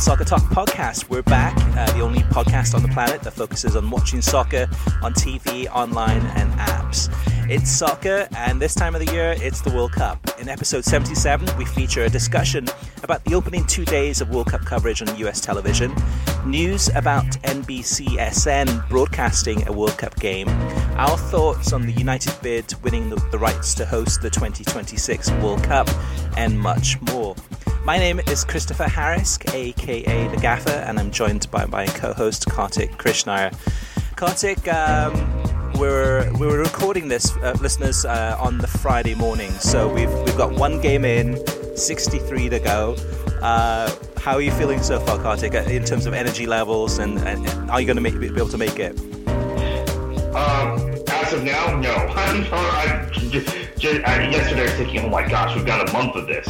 World Soccer Talk podcast. We're back, uh, the only podcast on the planet that focuses on watching soccer on TV, online, and apps. It's soccer, and this time of the year, it's the World Cup. In episode 77, we feature a discussion about the opening two days of World Cup coverage on US television, news about NBCSN broadcasting a World Cup game, our thoughts on the United bid winning the, the rights to host the 2026 World Cup, and much more. My name is Christopher Harris, aka The Gaffer, and I'm joined by my co host Kartik Krishnaiyer. Kartik, um, we're, we were recording this, uh, listeners, uh, on the Friday morning, so we've, we've got one game in, 63 to go. Uh, how are you feeling so far, Kartik, uh, in terms of energy levels, and, and are you going to be able to make it? Um, as of now, no. I'm, I'm just, just, I, yesterday I was thinking, oh my gosh, we've got a month of this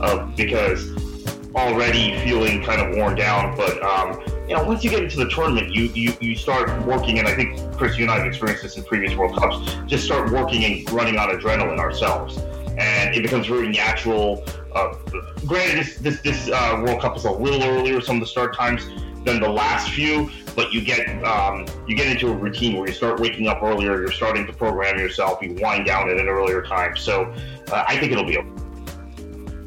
uh, because already feeling kind of worn down. But um, you know, once you get into the tournament, you, you you start working, and I think Chris, you and I have experienced this in previous World Cups. Just start working and running on adrenaline ourselves, and it becomes very natural. Uh, granted, this this, this uh, World Cup is a little earlier, some of the start times than the last few, but you get um, you get into a routine where you start waking up earlier. You're starting to program yourself. You wind down at an earlier time. So uh, I think it'll be. okay.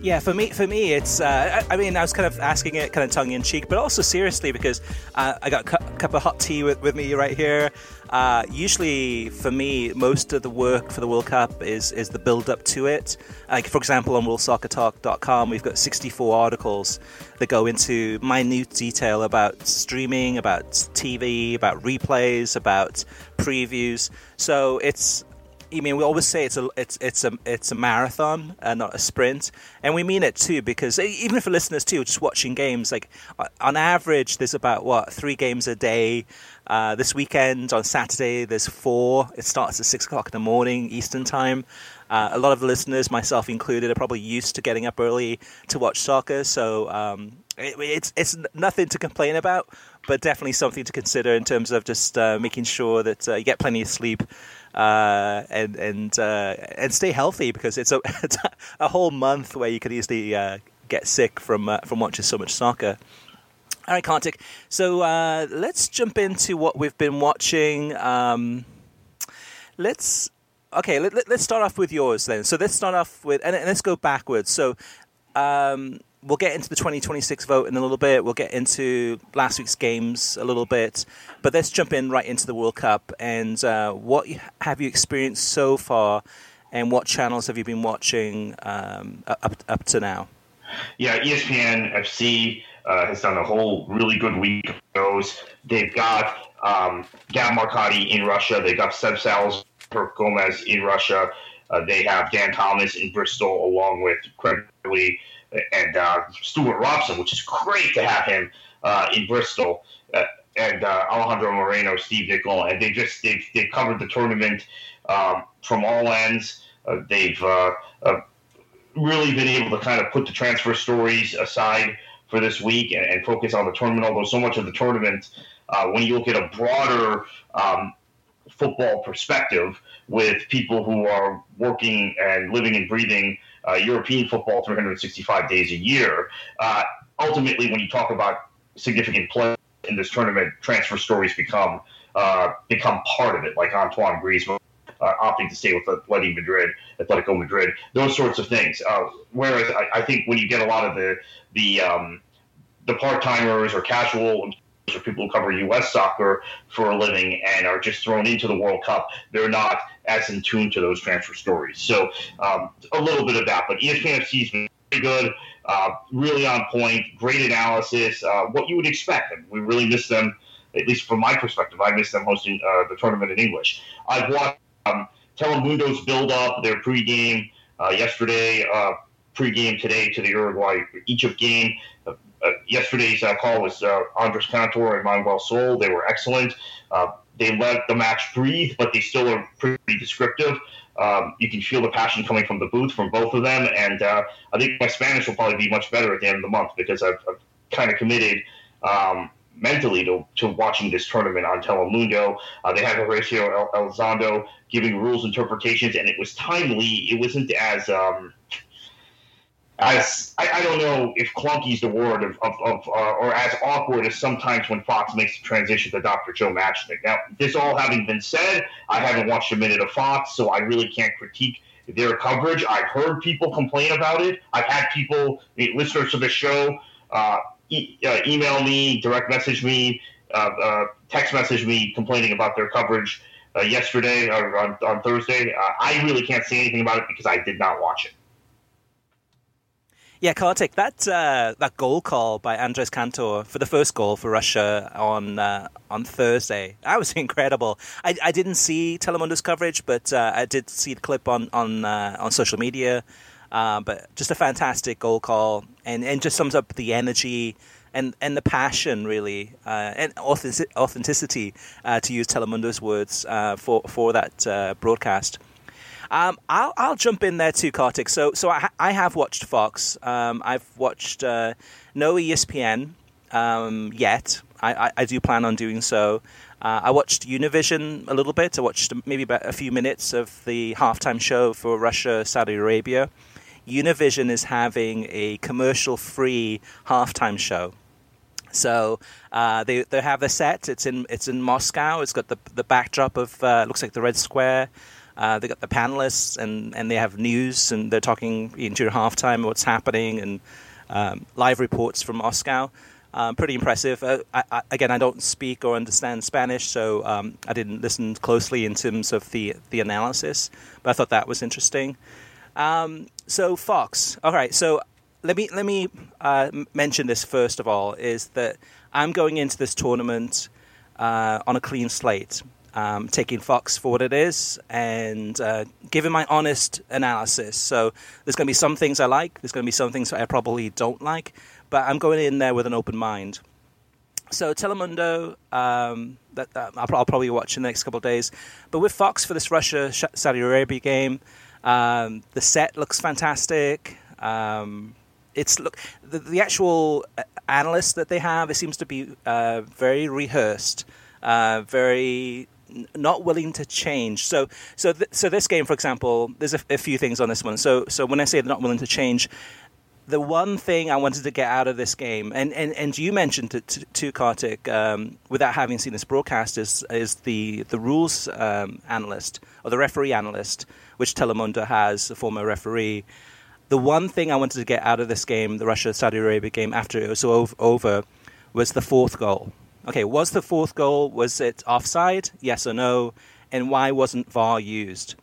Yeah, for me, for me, it's. Uh, I, mean, I was kind of asking it, kind of tongue in cheek, but also seriously because uh, I got a cu- cup of hot tea with, with me right here. Uh, usually, for me, most of the work for the World Cup is is the build up to it. Like, for example, on WorldSoccerTalk.com, we've got 64 articles that go into minute detail about streaming, about TV, about replays, about previews. So it's I mean, we always say it's a it's it's a it's a marathon and not a sprint, and we mean it too because even for listeners too, just watching games, like on average, there's about what three games a day. Uh, this weekend on Saturday, there's four. It starts at six o'clock in the morning Eastern time. Uh, a lot of the listeners, myself included, are probably used to getting up early to watch soccer, so um, it, it's it's nothing to complain about, but definitely something to consider in terms of just uh, making sure that uh, you get plenty of sleep uh, and and uh, and stay healthy because it's a it's a whole month where you could easily uh, get sick from uh, from watching so much soccer. All right, Kartik. So uh, let's jump into what we've been watching. Um, let's okay. Let, us let, start off with yours then. So let's start off with and, and let's go backwards. So. Um, we'll get into the 2026 vote in a little bit. We'll get into last week's games a little bit, but let's jump in right into the World Cup. And uh, what have you experienced so far, and what channels have you been watching um, up up to now? Yeah, ESPN FC uh, has done a whole really good week of those. They've got um, Gab Marcotti in Russia. They've got Seb Salz, Gomez in Russia. Uh, they have Dan Thomas in Bristol, along with Craig Lee and uh, Stewart Robson, which is great to have him uh, in Bristol, uh, and uh, Alejandro Moreno, Steve Nicol, and they just they've, they've covered the tournament um, from all ends. Uh, they've uh, really been able to kind of put the transfer stories aside for this week and, and focus on the tournament. Although so much of the tournament, when you look at a broader um, football perspective, with people who are working and living and breathing uh, European football 365 days a year. Uh, ultimately, when you talk about significant play in this tournament, transfer stories become uh, become part of it, like Antoine Griezmann. Uh, opting to stay with Atletico Madrid, Atletico Madrid, those sorts of things. Uh, whereas I, I, think when you get a lot of the the um, the part timers or casual or people who cover U.S. soccer for a living and are just thrown into the World Cup, they're not as in tune to those transfer stories. So um, a little bit of that, but ESPN FC's been good, uh, really on point, great analysis, uh, what you would expect. And we really miss them, at least from my perspective. I miss them hosting uh, the tournament in English. I've watched um, Telemundo's build up, their pregame uh, yesterday, uh, pregame today to the Uruguay Egypt game. Uh, yesterday's call was Andres Cantor and Manuel Sol. They were excellent. they let the match breathe, but they still are pretty descriptive. Um, you can feel the passion coming from the booth from both of them, and uh, I think my Spanish will probably be much better at the end of the month because I've, I've kind of committed um, mentally to, to watching this tournament on Telemundo. Uh, they had Horacio Elizondo giving rules interpretations, and it was timely. It wasn't as um, as I, I, don't know if clunky is the word of, of, of uh, or as awkward as sometimes when Fox makes the transition to Dr. Joe Machnik. Now, this all having been said, I haven't watched a minute of Fox, so I really can't critique their coverage. I've heard people complain about it. I've had people, listeners to the show, uh, e- uh, email me, direct message me, uh, uh, text message me complaining about their coverage uh, yesterday or on, on Thursday. I really can't say anything about it because I did not watch it. Yeah, Kartik, that uh, that goal call by Andres Cantor for the first goal for Russia on uh, on Thursday, that was incredible. I, I didn't see Telemundo's coverage, but uh, I did see the clip on on uh, on social media. Uh, but just a fantastic goal call, and, and just sums up the energy and, and the passion, really, uh, and authenticity, to use Telemundo's words for for that broadcast. Um, I'll I'll jump in there too, Kartik. So so I, I have watched Fox. Um, I've watched uh, no ESPN um, yet. I, I, I, do plan on doing so. Uh, I watched Univision a little bit. I watched maybe about a few minutes of the halftime show for Russia Saudi Arabia. Univision is having a commercial-free halftime show. So uh, they they have the set. It's in it's in Moscow. It's got the the backdrop of uh, looks like the Red Square. Uh, they got the panelists and, and they have news and they're talking into halftime what's happening and um, live reports from Moscow. Um, pretty impressive. Uh, I, I, again, I don't speak or understand Spanish, so um, I didn't listen closely in terms of the the analysis, but I thought that was interesting. Um, so Fox, all right. So let me let me uh, mention this first of all is that I'm going into this tournament uh, on a clean slate um, taking Fox for what it is and uh, giving my honest analysis. So there's going to be some things I like, there's going to be some things I probably don't like, but I'm going in there with an open mind. So Telemundo, um, that, that I'll, I'll, probably watch in the next couple of days. But with Fox for this Russia Saudi Arabia game, um, the set looks fantastic. Um, it's look the, the, actual uh, analyst that they have. It seems to be uh, very rehearsed, uh, very not willing to change. So, so, th- so this game, for example, there's a, a, few things on this one. So, so when I say they're not willing to change, the one thing I wanted to get out of this game, and, and, and you mentioned it to, to Kartik, um, without having seen this broadcast, is is the the rules um, analyst or the referee analyst, which Telemundo has, a former referee. The one thing I wanted to get out of this game, the Russia Saudi Arabia game, after it was over, was the fourth goal okay, was the fourth goal, was it offside? Yes or no? And why wasn't VAR used?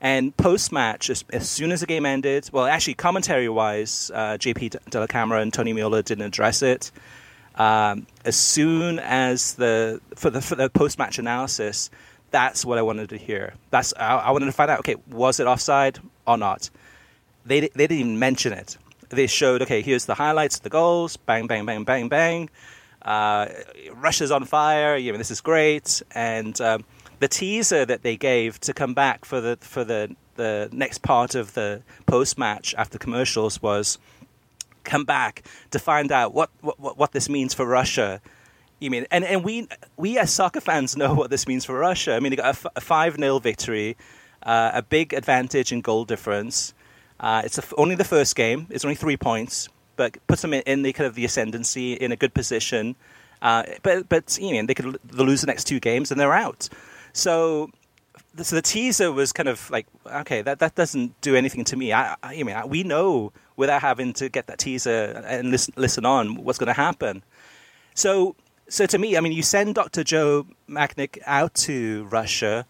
And post match, as, as, soon as the game ended, well, actually, commentary wise, uh, JP Dellacamera Camera and Tony Meola didn't address it. Um, as soon as the for the, for the post match analysis, that's what I wanted to hear. That's I, I, wanted to find out. Okay, was it offside or not? They they didn't even mention it. They showed okay, here's the highlights, the goals, bang, bang, bang, bang, bang uh, Russia's on fire. You know, this is great. And um, the teaser that they gave to come back for the for the the next part of the post match after commercials was come back to find out what, what, what this means for Russia. You mean, and, and we we as soccer fans know what this means for Russia. I mean, they got a, five 0 victory, uh, a big advantage in goal difference. Uh, it's a, only the first game. It's only three points but puts them in, in the kind of the ascendancy in a good position. Uh, but but you know they could lose the next two games and they're out. So so the teaser was kind of like okay that that doesn't do anything to me. I, I, I mean we know without having to get that teaser and listen listen on what's going to happen. So so to me, I mean you send Dr. Joe Machnik out to Russia,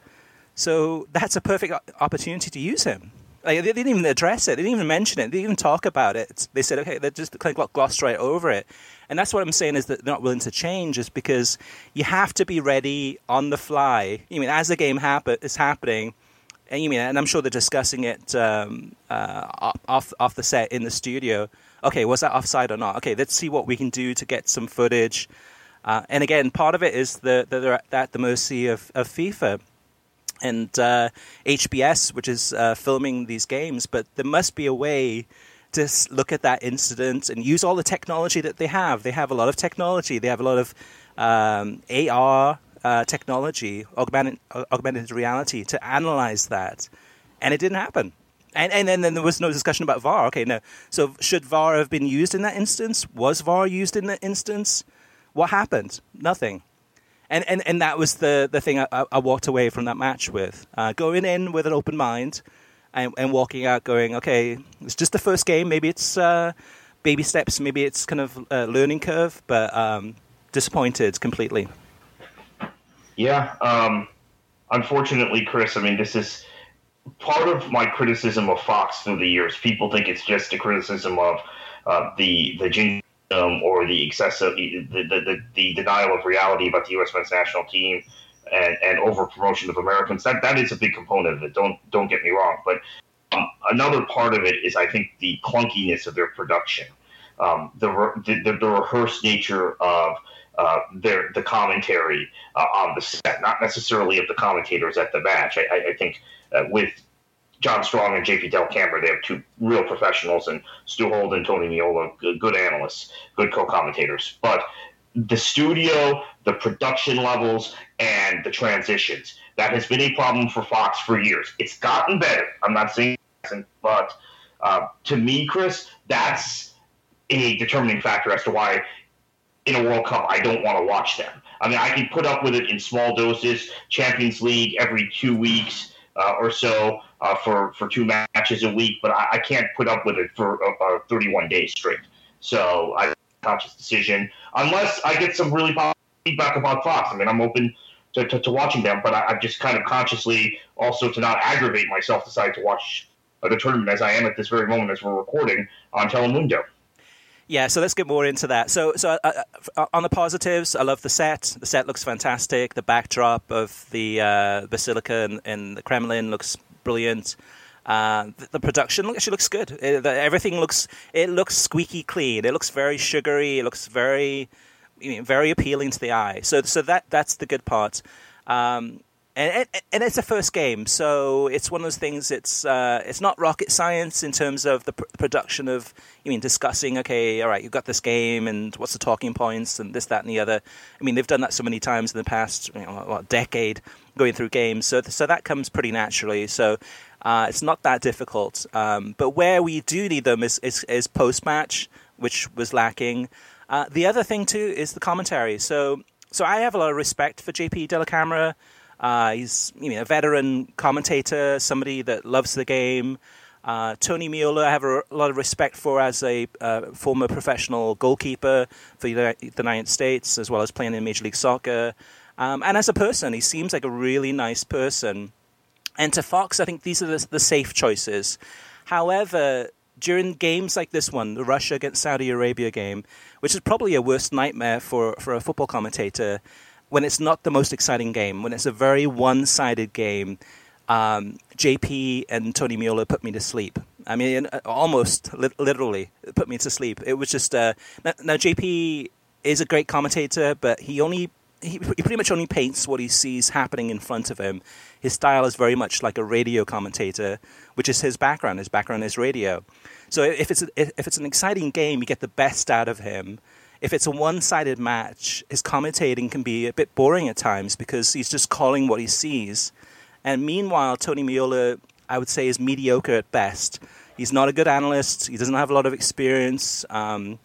so that's a perfect opportunity to use him. Like, they didn't even address it. They didn't even mention it. They didn't even talk about it. They said, okay, they just kind of glossed right over it. And that's what I'm saying is that they're not willing to change, is because you have to be ready on the fly. You mean as the game happen, is happening, and you mean, and I'm sure they're discussing it um, uh, off off the set in the studio. Okay, was that offside or not? Okay, let's see what we can do to get some footage. Uh, and again, part of it is that they're at the mercy of, of FIFA and uh, HBS, which is uh, filming these games. But there must be a way to look at that incident and use all the technology that they have. They have a lot of technology. They have a lot of um, AR uh, technology, augmented, augmented reality, to analyze that, and it didn't happen. And, and and then there was no discussion about VAR. Okay, no. So should VAR have been used in that instance? Was VAR used in that instance? What happened? Nothing. And and, and that was the, the thing I, I walked away from that match with. Uh, going in with an open mind and, and walking out going, okay, it's just the first game. Maybe it's uh, baby steps. Maybe it's kind of a learning curve, but um, disappointed completely. Yeah. Um, unfortunately, Chris, I mean, this is part of my criticism of Fox through the years. People think it's just a criticism of uh, the the jinx um, or the excessive the, the, the, the, denial of reality about the U.S. men's national team and, and over promotion of Americans. That that is a big component of it. Don't don't get me wrong, but um, another part of it is I think the clunkiness of their production, um, the, the, the rehearsed nature of uh, their the commentary uh, on the set, not necessarily of the commentators at the match. I, I, I think uh, with John Strong and JP Dellacamera, they have two real professionals, and Stu Holden, and Tony Meola, good, good analysts, good co-commentators. But the studio, the production levels, and the transitions that has been a problem for Fox for years. It's gotten better. I'm not saying, but uh, to me, Chris, that's a determining factor as to why in a World Cup I don't want to watch them. I mean, I can put up with it in small doses, Champions League every two weeks uh, or so uh, for for two matches a week, but I, I can't put up with it for uh, 31 days straight. So I conscious decision unless I get some really positive feedback about Fox. I mean, I'm open to, to, to watching them, but I, I just kind of consciously also to not aggravate myself decide to watch the tournament as I am at this very moment as we're recording on Telemundo. Yeah, so let's get more into that. So, so uh, uh, on the positives, I love the set. The set looks fantastic. The backdrop of the uh, basilica and, the Kremlin looks brilliant. Uh, the, the, production actually looks good. It, the, everything looks it looks squeaky clean. It looks very sugary. It looks very very appealing to the eye. So, so that that's the good part. Um, and, and it's a first game, so it's one of those things. It's uh, it's not rocket science in terms of the pr- production of you mean discussing. Okay, all right, you've got this game, and what's the talking points, and this, that, and the other. I mean, they've done that so many times in the past, you know, what, decade, going through games. So so that comes pretty naturally. So uh, it's not that difficult. Um, but where we do need them is is, is post match, which was lacking. Uh, the other thing too is the commentary. So so I have a lot of respect for JP Dellacamera. Uh, he's you know, a veteran commentator, somebody that loves the game. Uh, Tony Meola, I have a, a, lot of respect for as a uh, former professional goalkeeper for the United States, as well as playing in Major League Soccer. Um, and as a person, he seems like a really nice person. And to Fox, I think these are the, the safe choices. However, during games like this one, the Russia against Saudi Arabia game, which is probably a worst nightmare for, for a football commentator, when it's not the most exciting game, when it's a very one sided game, um, JP and Tony Meola put me to sleep. I mean, uh, almost li- literally put me to sleep. It was just uh, now, now, JP is a great commentator, but he only he, he pretty much only paints what he sees happening in front of him. His style is very much like a radio commentator, which is his background. His background is radio. So if it's a, if it's an exciting game, you get the best out of him if it's a one sided match, his commentating can be a bit boring at times because he's just calling what he sees. And meanwhile, Tony Meola, I would say, is mediocre at best. He's not a good analyst. He doesn't have a lot of experience. Um,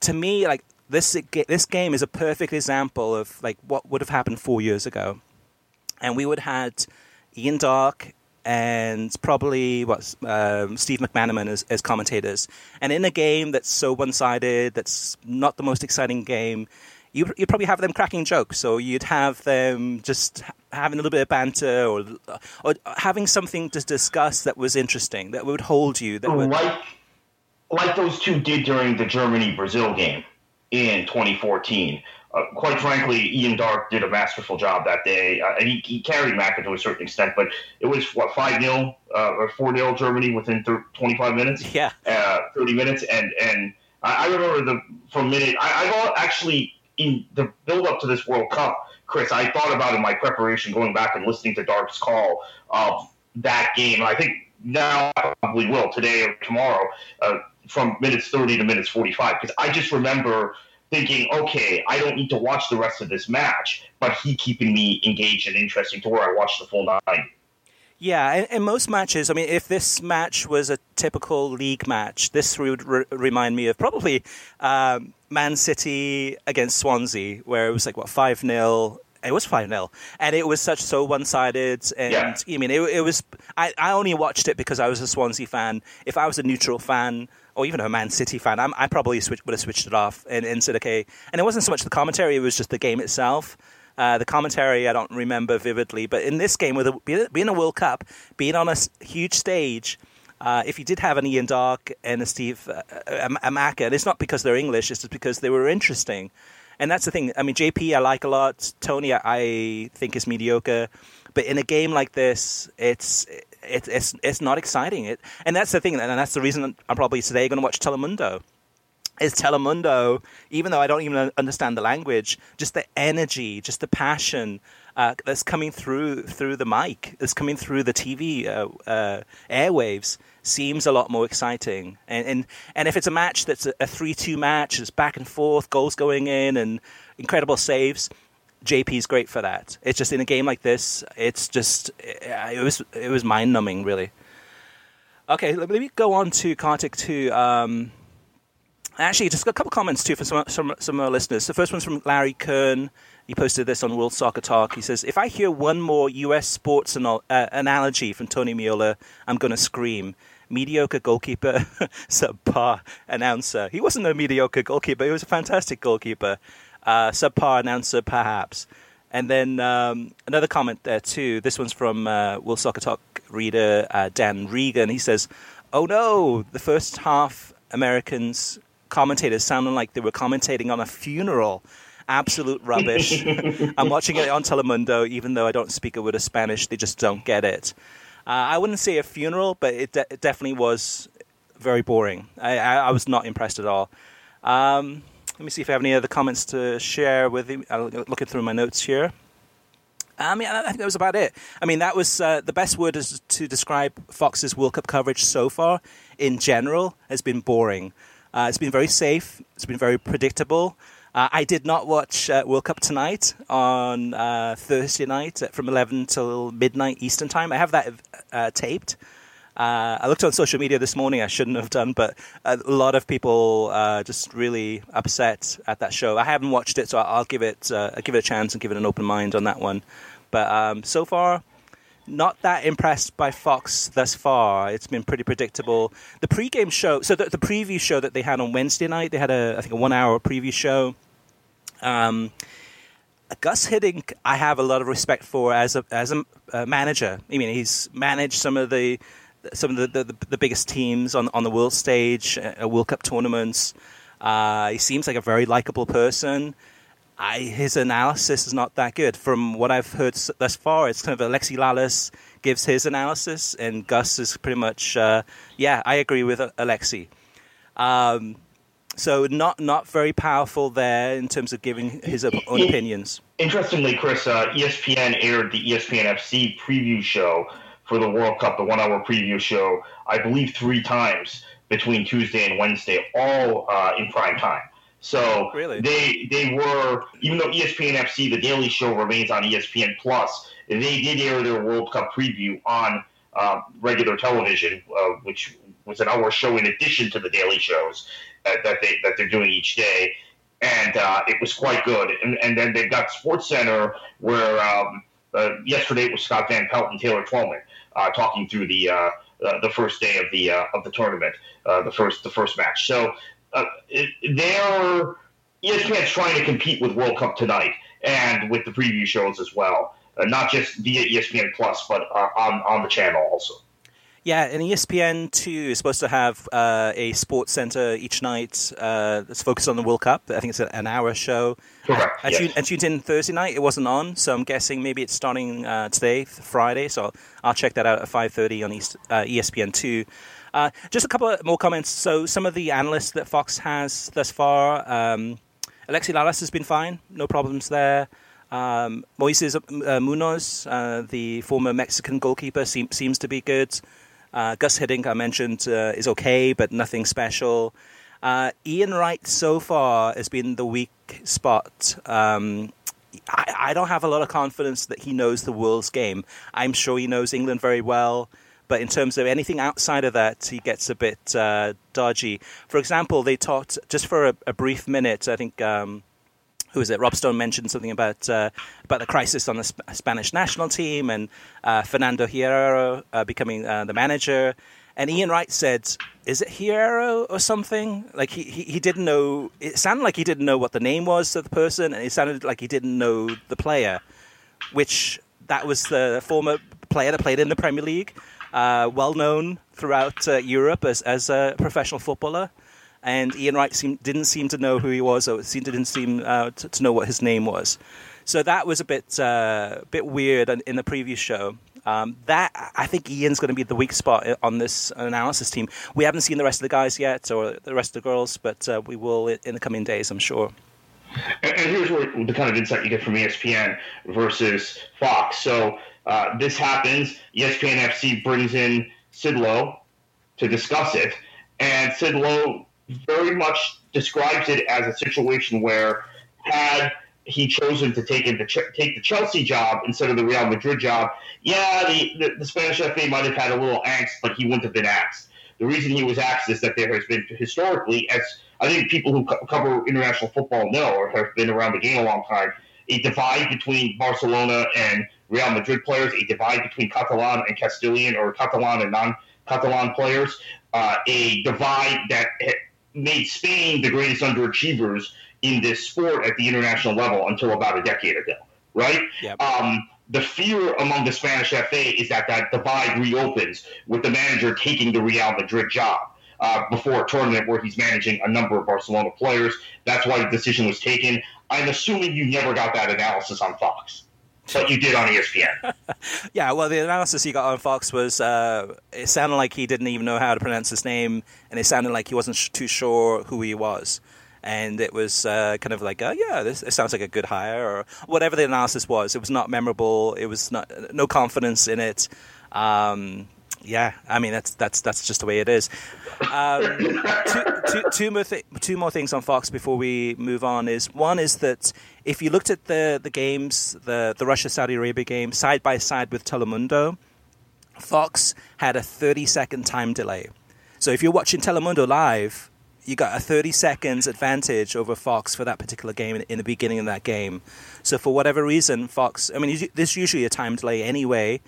to me, like this, this game is a perfect example of like what would have happened four years ago, and we would have had Ian Darke and probably what um, Steve McManaman as, as, commentators. And in a game that's so one-sided, that's not the most exciting game, you, you'd probably have them cracking jokes, or you'd have them just having a little bit of banter, or or having something to discuss that was interesting, that would hold you. That would... like like those two did during the Germany Brazil game in 2014. Uh, quite frankly, Ian Darke did a masterful job that day. Uh, and he, he carried Macca to a certain extent, but it was, what, 5 0 uh, or 4 0 Germany within 25 minutes? Yeah. Uh, 30 minutes. And and I, I remember the from minute, I, I actually, in the build up to this World Cup, Chris, I thought about in my preparation going back and listening to Darke's call of that game. I think now I probably will today or tomorrow uh, from minutes 30 to minutes 45 because I just remember thinking, okay, I don't need to watch the rest of this match, but he keeping me engaged and interesting to where I watched the full nine. Yeah, in, in, most matches, I mean, if this match was a typical league match, this would re- remind me of probably um, Man City against Swansea, where it was like, what, 5 0. It was 5 0. And it was such so one sided. And yeah. I mean, it, it was. I, I only watched it because I was a Swansea fan. If I was a neutral fan, or even a Man City fan, I'm, i probably switch, would have switched it off and, said, okay. And it wasn't so much the commentary; it was just the game itself. Uh, the commentary I don't remember vividly, but in this game, with a, being a World Cup, being on a huge stage, uh, if you did have an Ian Darke and a Steve uh, Amaka, and it's not because they're English, it's just because they were interesting. And that's the thing. I mean, JP I like a lot. Tony I think is mediocre, but in a game like this, it's it, it's it's not exciting. It, and that's the thing, and that's the reason I'm probably today going to watch Telemundo. Is Telemundo, even though I don't even understand the language, just the energy, just the passion uh, that's coming through through the mic, that's coming through the TV uh, uh, airwaves, seems a lot more exciting. And and, and if it's a match that's a three-two match, it's back and forth, goals going in, and incredible saves JP's great for that. It's just in a game like this, it's just it was it was mind numbing, really. Okay, let me go on to Kartik too. Um, actually, just a couple comments too for some some some of our listeners. The first one's from Larry Kern. He posted this on World Soccer Talk. He says, "If I hear one more U.S. sports uh, analogy from Tony Meola, I'm going to scream." Mediocre goalkeeper, subpar announcer. He wasn't a mediocre goalkeeper. He was a fantastic goalkeeper uh, subpar announcer, perhaps. And then um, another comment there too. This one's from uh, World Soccer Talk reader uh, Dan Regan. He says, "Oh no, the first half Americans commentators sounded like they were commentating on a funeral. Absolute rubbish. I'm watching it on Telemundo, even though I don't speak a word of Spanish. They just don't get it. Uh, I wouldn't say a funeral, but it, de- it definitely was very boring. I, I, I, was not impressed at all." Um, let me see if I have any other comments to share with you. I'm looking through my notes here. I mean, I think that was about it. I mean, that was uh, the best word is to describe Fox's World Cup coverage so far. In general, has been boring. Uh, it's been very safe. It's been very predictable. Uh, I did not watch uh, World Cup tonight on uh, Thursday night from 11 till midnight Eastern time. I have that uh, taped. Uh, I looked on social media this morning. I shouldn't have done, but a lot of people uh, just really upset at that show. I haven't watched it, so I'll give it uh, give it a chance and give it an open mind on that one. But um, so far, not that impressed by Fox thus far. It's been pretty predictable. The pre-game show, so the, the preview show that they had on Wednesday night, they had a I think a one-hour preview show. Um, Gus Hiddink, I have a lot of respect for as a as a, a manager. I mean, he's managed some of the some of the, the, the biggest teams on, on the world stage, uh, World Cup tournaments. Uh, he seems like a very likable person. I, his analysis is not that good. From what I've heard thus far, it's kind of Alexi Lalas gives his analysis, and Gus is pretty much, uh, yeah, I agree with Alexi. Um, so not not very powerful there in terms of giving his own opinions. Interestingly, Chris, uh, ESPN aired the ESPN FC preview show for the World Cup, the one hour preview show, I believe three times between Tuesday and Wednesday, all uh, in prime time. So really? they they were even though ESPN FC, the Daily Show remains on ESPN Plus, they did air their World Cup preview on uh, regular television, uh, which was an hour show in addition to the daily shows that, that they that they're doing each day, and uh, it was quite good. And, and then they've got SportsCenter where um, uh, yesterday it was Scott Van Pelt and Taylor Twellman uh, talking through the uh, the first day of the of the tournament, the first the first match. So it, they're ESPN's trying to compete with World Cup tonight and with the preview shows as well, uh, not just via ESPN Plus, but uh, on on the channel also. Yeah, and ESPN two is supposed to have uh, a sports center each night uh, that's focused on the World Cup. I think it's an hour show. Correct. I, yes. tuned, I tuned in Thursday night. It wasn't on, so I'm guessing maybe it's starting uh, today, Friday. So I'll check that out at 5:30 on East, uh, ESPN two. Uh, just a couple of more comments. So some of the analysts that Fox has thus far, um, Alexi Lalas has been fine, no problems there. Um, Moises uh, Munoz, uh, the former Mexican goalkeeper, seem, seems to be good. Uh, Gus Hiddink, I mentioned, uh, is okay, but nothing special. Uh, Ian Wright so far has been the weak spot. Um, I, I, don't have a lot of confidence that he knows the world's game. I'm sure he knows England very well, but in terms of anything outside of that, he gets a bit uh, dodgy. For example, they talked just for a, a brief minute. I think. Um, who is it? Rob Stone mentioned something about uh, about the crisis on the Sp- Spanish national team and uh, Fernando Hierro uh, becoming uh, the manager. And Ian Wright said, "Is it Hierro or something?" Like he, he, he didn't know. It sounded like he didn't know what the name was of the person, and it sounded like he didn't know the player, which that was the former player that played in the Premier League, uh, well known throughout uh, Europe as as a professional footballer and Ian Wright seemed, didn't seem to know who he was, or seemed, didn't seem uh, to, to, know what his name was. So that was a bit uh, bit weird in the previous show. Um, that I think Ian's going to be the weak spot on this analysis team. We haven't seen the rest of the guys yet, or the rest of the girls, but uh, we will in the coming days, I'm sure. And, and here's where the kind of insight you get from ESPN versus Fox. So uh, this happens. ESPN FC brings in Sid Lowe to discuss it, and Sid Lowe very much describes it as a situation where had he chosen to take the take the Chelsea job instead of the Real Madrid job, yeah, the, the, the, Spanish FA might have had a little angst, but he wouldn't have been axed. The reason he was axed is that there has been historically, as I think people who co- cover international football know or have been around the game a long time, a divide between Barcelona and Real Madrid players, a divide between Catalan and Castilian or Catalan and non-Catalan players, uh, a divide that made Spain the greatest underachievers in this sport at the international level until about a decade ago, right? Yep. Um, the fear among the Spanish FA is that that divide reopens with the manager taking the Real Madrid job. Uh, before a tournament where he's managing a number of Barcelona players. That's why the decision was taken. I'm assuming you never got that analysis on Fox but you did on ESPN. yeah, well, the analysis he got on Fox was uh, it sounded like he didn't even know how to pronounce his name, and it sounded like he wasn't sh- too sure who he was. And it was uh, kind of like, oh, yeah, this it sounds like a good hire, or whatever the analysis was. It was not memorable. It was not no confidence in it. Um, yeah, I mean that's that's that's just the way it is. Um, two, two, two, more two more things on Fox before we move on is one is that if you looked at the the games, the the Russia Saudi Arabia game side by side with Telemundo, Fox had a 30 second time delay. So if you're watching Telemundo live, you got a 30 seconds advantage over Fox for that particular game in, in the beginning of that game. So for whatever reason, Fox, I mean, there's usually a time delay anyway.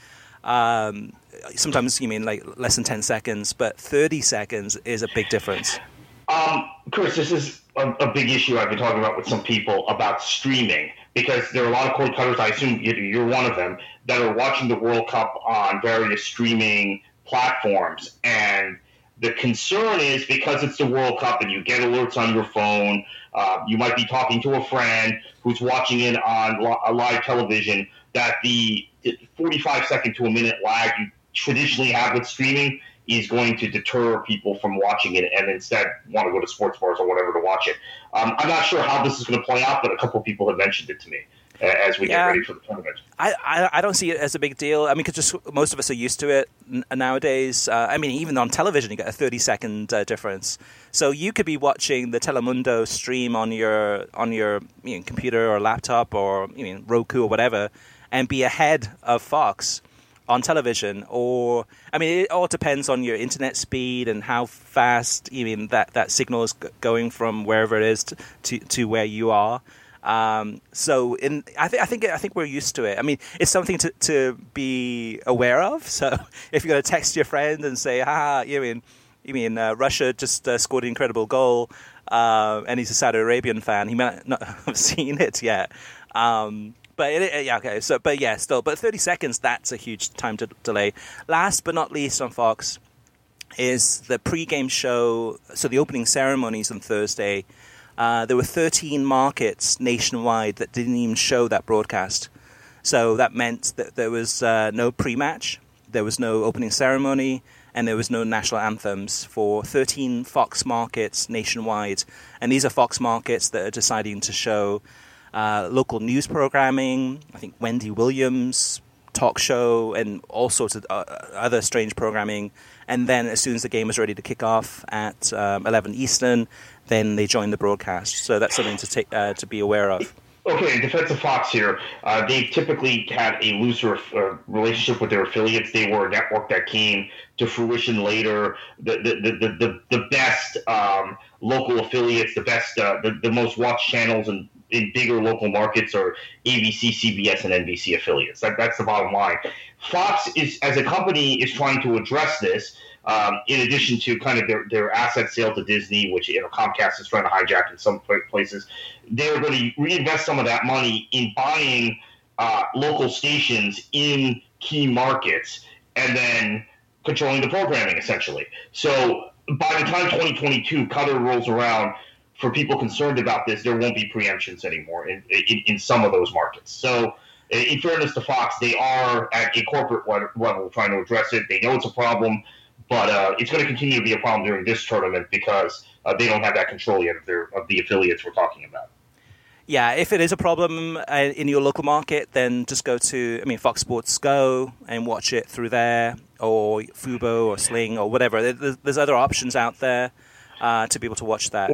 Um, sometimes you mean like less than 10 seconds, but 30 seconds is a big difference. Um, Chris, this is a, a, big issue I've been talking about with some people about streaming because there are a lot of cord cutters. I assume you're one of them that are watching the World Cup on various streaming platforms. And the concern is because it's the World Cup and you get alerts on your phone, uh, you might be talking to a friend who's watching it on li- live television, that the 45 second to a minute lag you traditionally have with streaming is going to deter people from watching it and instead want to go to sports bars or whatever to watch it. Um, I'm not sure how this is going to play out, but a couple of people have mentioned it to me uh, as we yeah. get ready for the tournament. I, I, I, don't see it as a big deal. I mean, because just most of us are used to it n- nowadays. Uh, I mean, even on television, you get a 30 second uh, difference. So you could be watching the Telemundo stream on your on your you know, computer or laptop or you know, Roku or whatever, and be ahead of Fox on television or i mean it all depends on your internet speed and how fast you mean that, that signal is going from wherever it is to, to, to where you are um, so in I, th- I think I think we're used to it. I mean, it's something to, to be aware of. So if you're going to text your friend and say, "Ha, you mean you mean uh, Russia just uh, scored an incredible goal," uh, and he's a Saudi Arabian fan. He might not have seen it yet. Um, but it, yeah, okay. So, but yeah, still, but 30 seconds, that's a huge time to delay. Last but not least on Fox is the pre-game show. So the opening ceremonies on Thursday. Uh, there were 13 markets nationwide that didn't even show that broadcast. So that meant that there was uh, no pre-match, there was no opening ceremony, and there was no national anthems for 13 Fox markets nationwide. And these are Fox markets that are deciding to show uh, local news programming. I think Wendy Williams talk show and all sorts of uh, other strange programming. And then as soon as the game was ready to kick off at um, 11 Eastern, then they joined the broadcast. So that's something to uh, to be aware of. Okay, in defense of Fox here, uh, they've typically had a looser uh, relationship with their affiliates. They were a network that came to fruition later. The the the the, the best um, local affiliates, the best, uh, the, the most watched channels and in bigger local markets are ABC, CBS, and NBC affiliates. That, that's the bottom line. Fox is, as a company, is trying to address this. Um, in addition to kind of their, their asset sale to Disney, which you know Comcast is trying to hijack in some places, they're going to reinvest some of that money in buying uh, local stations in key markets and then controlling the programming essentially. So by the time 2022 Qatar rolls around, for people concerned about this, there won't be preemptions anymore in, in, in some of those markets. So, in fairness to Fox, they are at a corporate level trying to address it. They know it's a problem, but uh, it's going to continue to be a problem during this tournament because uh, they don't have that control yet of, their, of the affiliates we're talking about. Yeah, if it is a problem uh, in your local market, then just go to, I mean, Fox Sports Go and watch it through there, or Fubo or Sling or whatever. There's other options out there uh, to be able to watch that.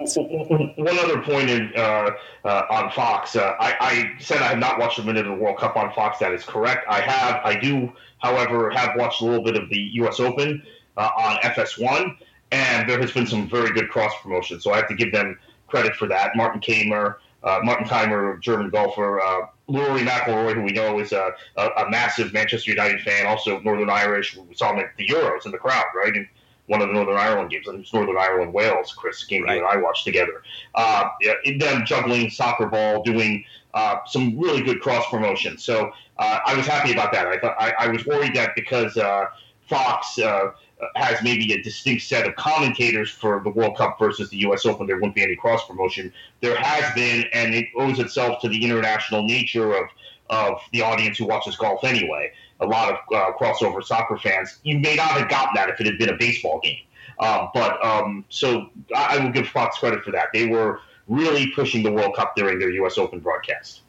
One other point in, uh, uh, on Fox, uh, I, I, said I have not watched a minute of the World Cup on Fox. That is correct. I have. I do, however, have watched a little bit of the U.S. Open uh, on FS1, and there has been some very good cross promotion. So I have to give them credit for that. Martin Kaymer. Uh, Martin Kaymer, German golfer, Rory McIlroy, who we know is a, a, a, massive Manchester United fan, also Northern Irish. We saw him at the Euros in the crowd, right? And one of the Northern Ireland games. I think was Northern Ireland Wales. Chris game right. you and I watched together. Uh, yeah, them juggling soccer ball, doing uh, some really good cross promotion. So uh, I was happy about that. I thought I, I was worried that because uh, Fox uh, has maybe a distinct set of commentators for the World Cup versus the U.S. Open, there wouldn't be any cross promotion. There has been, and it owes itself to the international nature of of the audience who watches golf anyway a lot of uh, crossover soccer fans. You may not have gotten that if it had been a baseball game. Um, but um, so I, I will give Fox credit for that. They were really pushing the World Cup during their U.S. Open broadcast.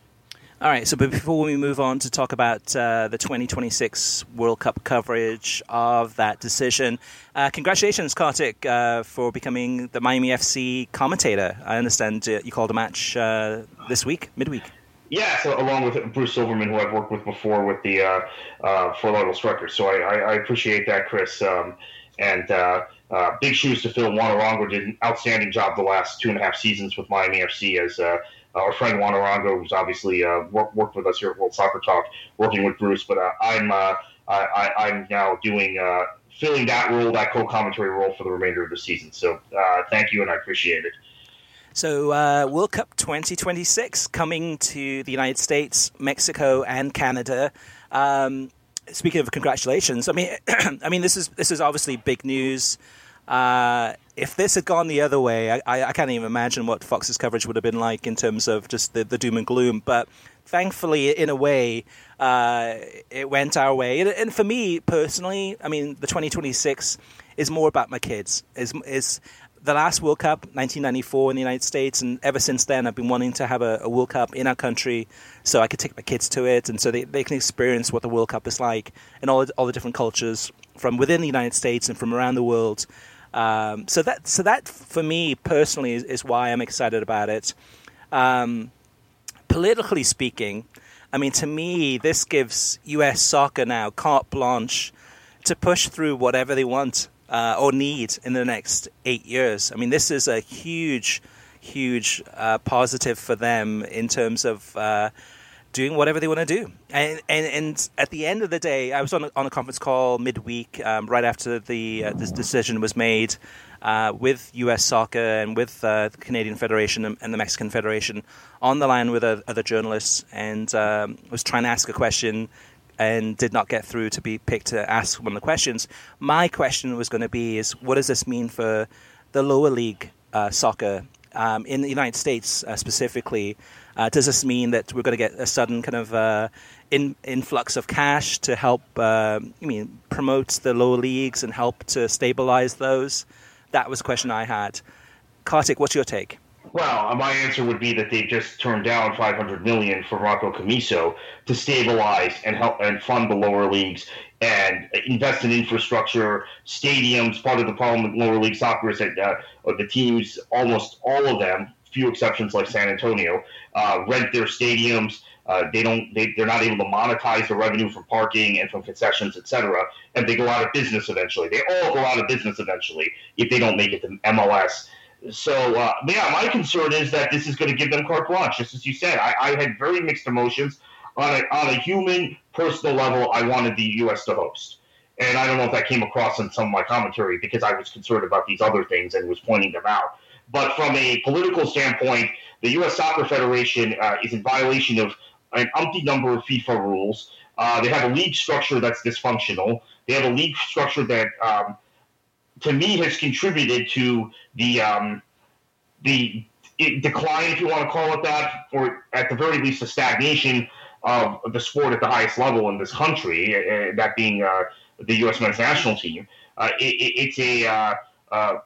All right, so before we move on to talk about uh, the 2026 World Cup coverage of that decision, uh, congratulations, Kartik, uh, for becoming the Miami FC commentator. I understand uh, you called a match uh, this week, midweek. Yeah, so along with Bruce Silverman, who I've worked with before with the uh, uh, Fort Lauderdale Strikers. So I, I, I, appreciate that, Chris. Um, and uh, uh, big shoes to fill. Juan Arango did an outstanding job the last two and a half seasons with Miami FC as uh, our friend Juan Arango, who's obviously uh, worked, worked with us here at World Soccer Talk, working with Bruce. But uh, I'm uh, I, am now doing uh, filling that role, that co-commentary role for the remainder of the season. So thank you, and I appreciate it. So, uh, World Cup 2026 coming to the United States, Mexico, and Canada. Um, speaking of congratulations, I mean, I mean, this is this is obviously big news. Uh, if this had gone the other way, I, I, can't even imagine what Fox's coverage would have been like in terms of just the, the doom and gloom. But thankfully, in a way, uh, it went our way. And, and, for me personally, I mean, the 2026 is more about my kids. Is is the last World Cup, 1994, in the United States, and ever since then, I've been wanting to have a, a, World Cup in our country so I could take my kids to it, and so they, they can experience what the World Cup is like and all the, all the different cultures from within the United States and from around the world. Um, so that so that for me personally is, is why I'm excited about it. Um, politically speaking, I mean, to me, this gives U.S. soccer now carte blanche to push through whatever they want uh, or need in the next eight years. I mean, this is a huge, huge uh, positive for them in terms of uh, doing whatever they want to do. And, and and at the end of the day, I was on a, on a conference call midweek, um, right after the uh, this decision was made, uh, with U.S. Soccer and with uh, the Canadian Federation and, the Mexican Federation, on the line with other journalists, and um, was trying to ask a question. And did not get through to be picked to ask one of the questions. My question was going to be: Is what does this mean for the lower league uh, soccer um, in the United States uh, specifically? Uh, does this mean that we're going to get a sudden kind of uh, in, influx of cash to help, uh, I mean, promote the lower leagues and help to stabilize those? That was a question I had. Kartik, what's your take? Well, my answer would be that they just turned down 500 million from Rocco Commisso to stabilize and help and fund the lower leagues and invest in infrastructure, stadiums. Part of the problem with lower league soccer is that uh, the teams, almost all of them, few exceptions like San Antonio, uh, rent their stadiums. Uh, they don't. They, they're not able to monetize the revenue from parking and from concessions, etc. And they go out of business eventually. They all go out of business eventually if they don't make it to MLS. So uh, yeah, my concern is that this is going to give them carte blanche, just as you said. I, I had very mixed emotions on a on a human, personal level. I wanted the U.S. to host. And I don't know if that came across in some of my commentary because I was concerned about these other things and was pointing them out. But from a political standpoint, the U.S. Soccer Federation uh, is in violation of an umpty number of FIFA rules. Uh, they have a league structure that's dysfunctional. They have a league structure that, um, to me, has contributed to the um, the decline, if you want to call it that, or at the very least, the stagnation of the sport at the highest level in this country. Uh, that being uh, the U.S. men's national team. Uh, it, it's a uh,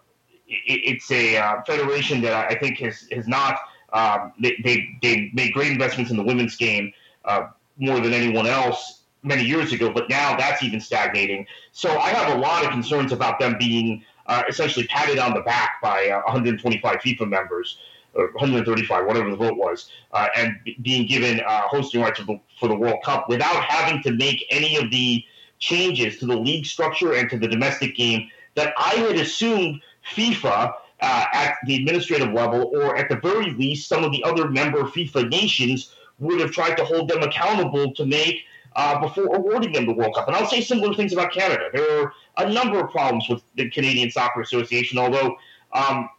it's a uh, federation that I think has has not. Um, they, they, they made great investments in the women's game uh, more than anyone else many years ago, but now that's even stagnating. So I have a lot of concerns about them being uh, essentially patted on the back by uh, 125 FIFA members. Or 135, whatever the vote was, uh, and being given uh, hosting rights for the, for the World Cup without having to make any of the changes to the league structure and to the domestic game that I had assumed FIFA uh, at the administrative level, or at the very least, some of the other member FIFA nations would have tried to hold them accountable to make uh, before awarding them the World Cup. And I'll say similar things about Canada. There are a number of problems with the Canadian Soccer Association, although um,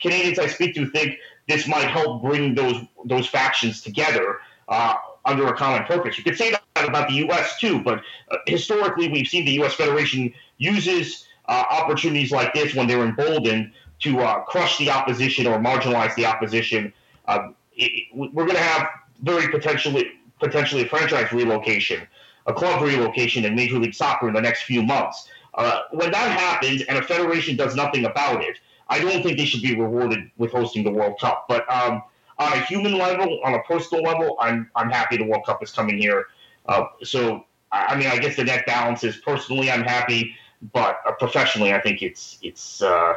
Canadians I speak to think this might help bring those those factions together uh, under a common purpose. You could say that about the U.S. too, but uh, historically we've seen the U.S. Federation uses uh, opportunities like this when they're emboldened to uh, crush the opposition or marginalize the opposition. Uh, it, we're going to have very potentially potentially a franchise relocation, a club relocation in Major League Soccer in the next few months. Uh, when that happens and a federation does nothing about it, I don't think they should be rewarded with hosting the World Cup. But um, on a human level, on a personal level, I'm I'm happy the World Cup is coming here. Uh, so I mean, I guess the net balance is personally, I'm happy but uh, professionally, I think it's it's uh,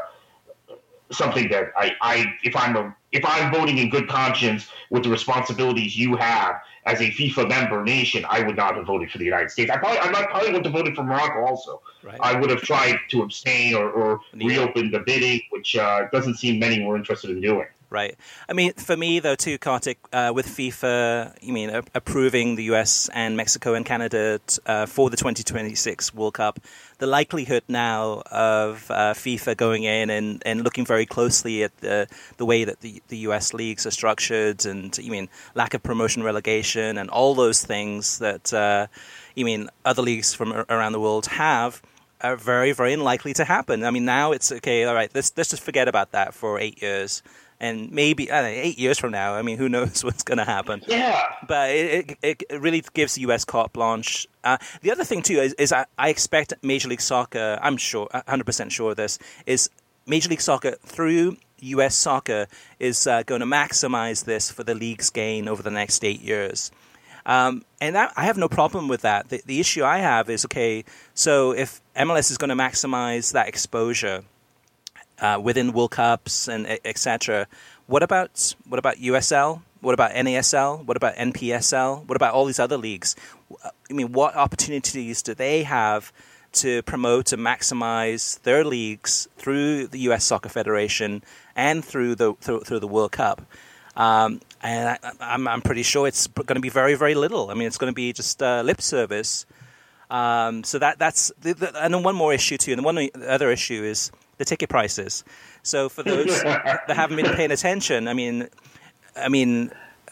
something that I, I if I'm a if I'm voting in good conscience with the responsibilities you have as a FIFA member nation, I would not have voted for the United States. I probably I probably would have voted for Morocco also. Right. I would have tried to abstain or, or reopen the bidding, which uh, doesn't seem many were interested in doing right? I mean, for me though, too, Kartik, uh, with FIFA, you mean approving the U.S. and Mexico and Canada t- uh, for the 2026 World Cup, the likelihood now of uh, FIFA going in and, and looking very closely at the the way that the, the U.S. leagues are structured, and you mean lack of promotion, relegation, and all those things that uh, you mean other leagues from around the world have are very, very unlikely to happen. I mean, now it's okay. All right, let's let's just forget about that for eight years and maybe know, eight years from now, I mean, who knows what's going to happen? Yeah. But it, it, it really gives the U.S. carte blanche. Uh, the other thing too is, is I, I, expect Major League Soccer. I'm sure, 100 percent sure of this is Major League Soccer through U.S. Soccer is uh, going to maximize this for the league's gain over the next eight years. Um, and that, I have no problem with that. The, the issue I have is okay. So if MLS is going to maximize that exposure uh, within World Cups and etc. What about what about USL? What about NASL? What about NPSL? What about all these other leagues? I mean, what opportunities do they have to promote and maximize their leagues through the U.S. Soccer Federation and through the through, through the World Cup? Um, and I, I'm, I'm pretty sure it's going to be very, very little. I mean, it's going to be just uh, lip service. Um, so that that's the, the, and then one more issue too. And one other issue is the ticket prices. So for those that haven't been paying attention, I mean, I mean,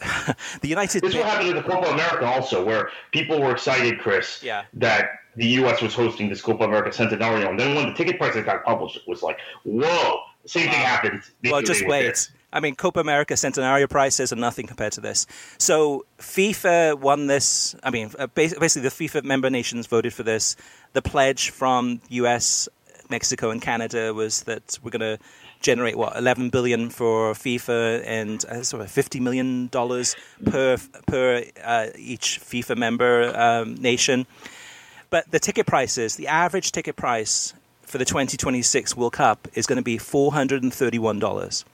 the United. This will happen to the Copa America also, where people were excited, Chris, yeah. that the U.S. was hosting this Copa America Centenario, and then when the ticket prices got published, it was like, whoa! Same thing happened. Well, just wait. I mean, Copa America Centenario prices are nothing compared to this. So FIFA won this. I mean, uh, basically, the FIFA member nations voted for this. The pledge from U.S., Mexico, and Canada was that we're going to generate what 11 billion for FIFA and uh, sort of 50 million dollars per per uh, each FIFA member um, nation. But the ticket prices, the average ticket price for the 2026 World Cup is going to be $431.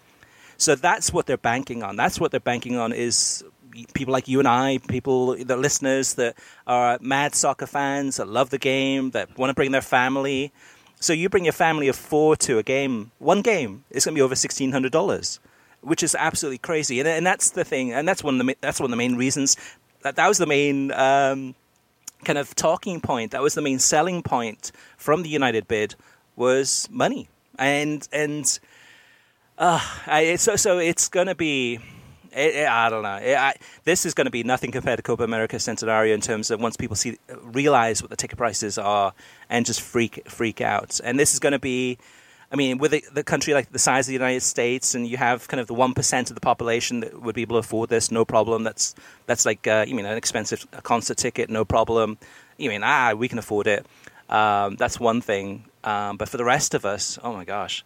So that's what they're banking on. That's what they're banking on is people like you and I, people, the listeners that are mad soccer fans that love the game, that want to bring their family. So you bring your family of four to a game, one game, it's going to be over sixteen hundred dollars, which is absolutely crazy. And, and that's the thing, and that's one of the that's one of the main reasons. That that was the main um, kind of talking point. That was the main selling point from the United bid was money, and and uh, I, so so it's going to be. It, it, I don't know. It, I, this is going to be nothing compared to Copa America Centenario in terms of once people see realize what the ticket prices are and just freak freak out. And this is going to be, I mean, with a, the country like the size of the United States, and you have kind of the one percent of the population that would be able to afford this, no problem. That's that's like uh, you mean an expensive concert ticket, no problem. You mean ah, we can afford it. Um, that's one thing. Um, but for the rest of us, oh my gosh.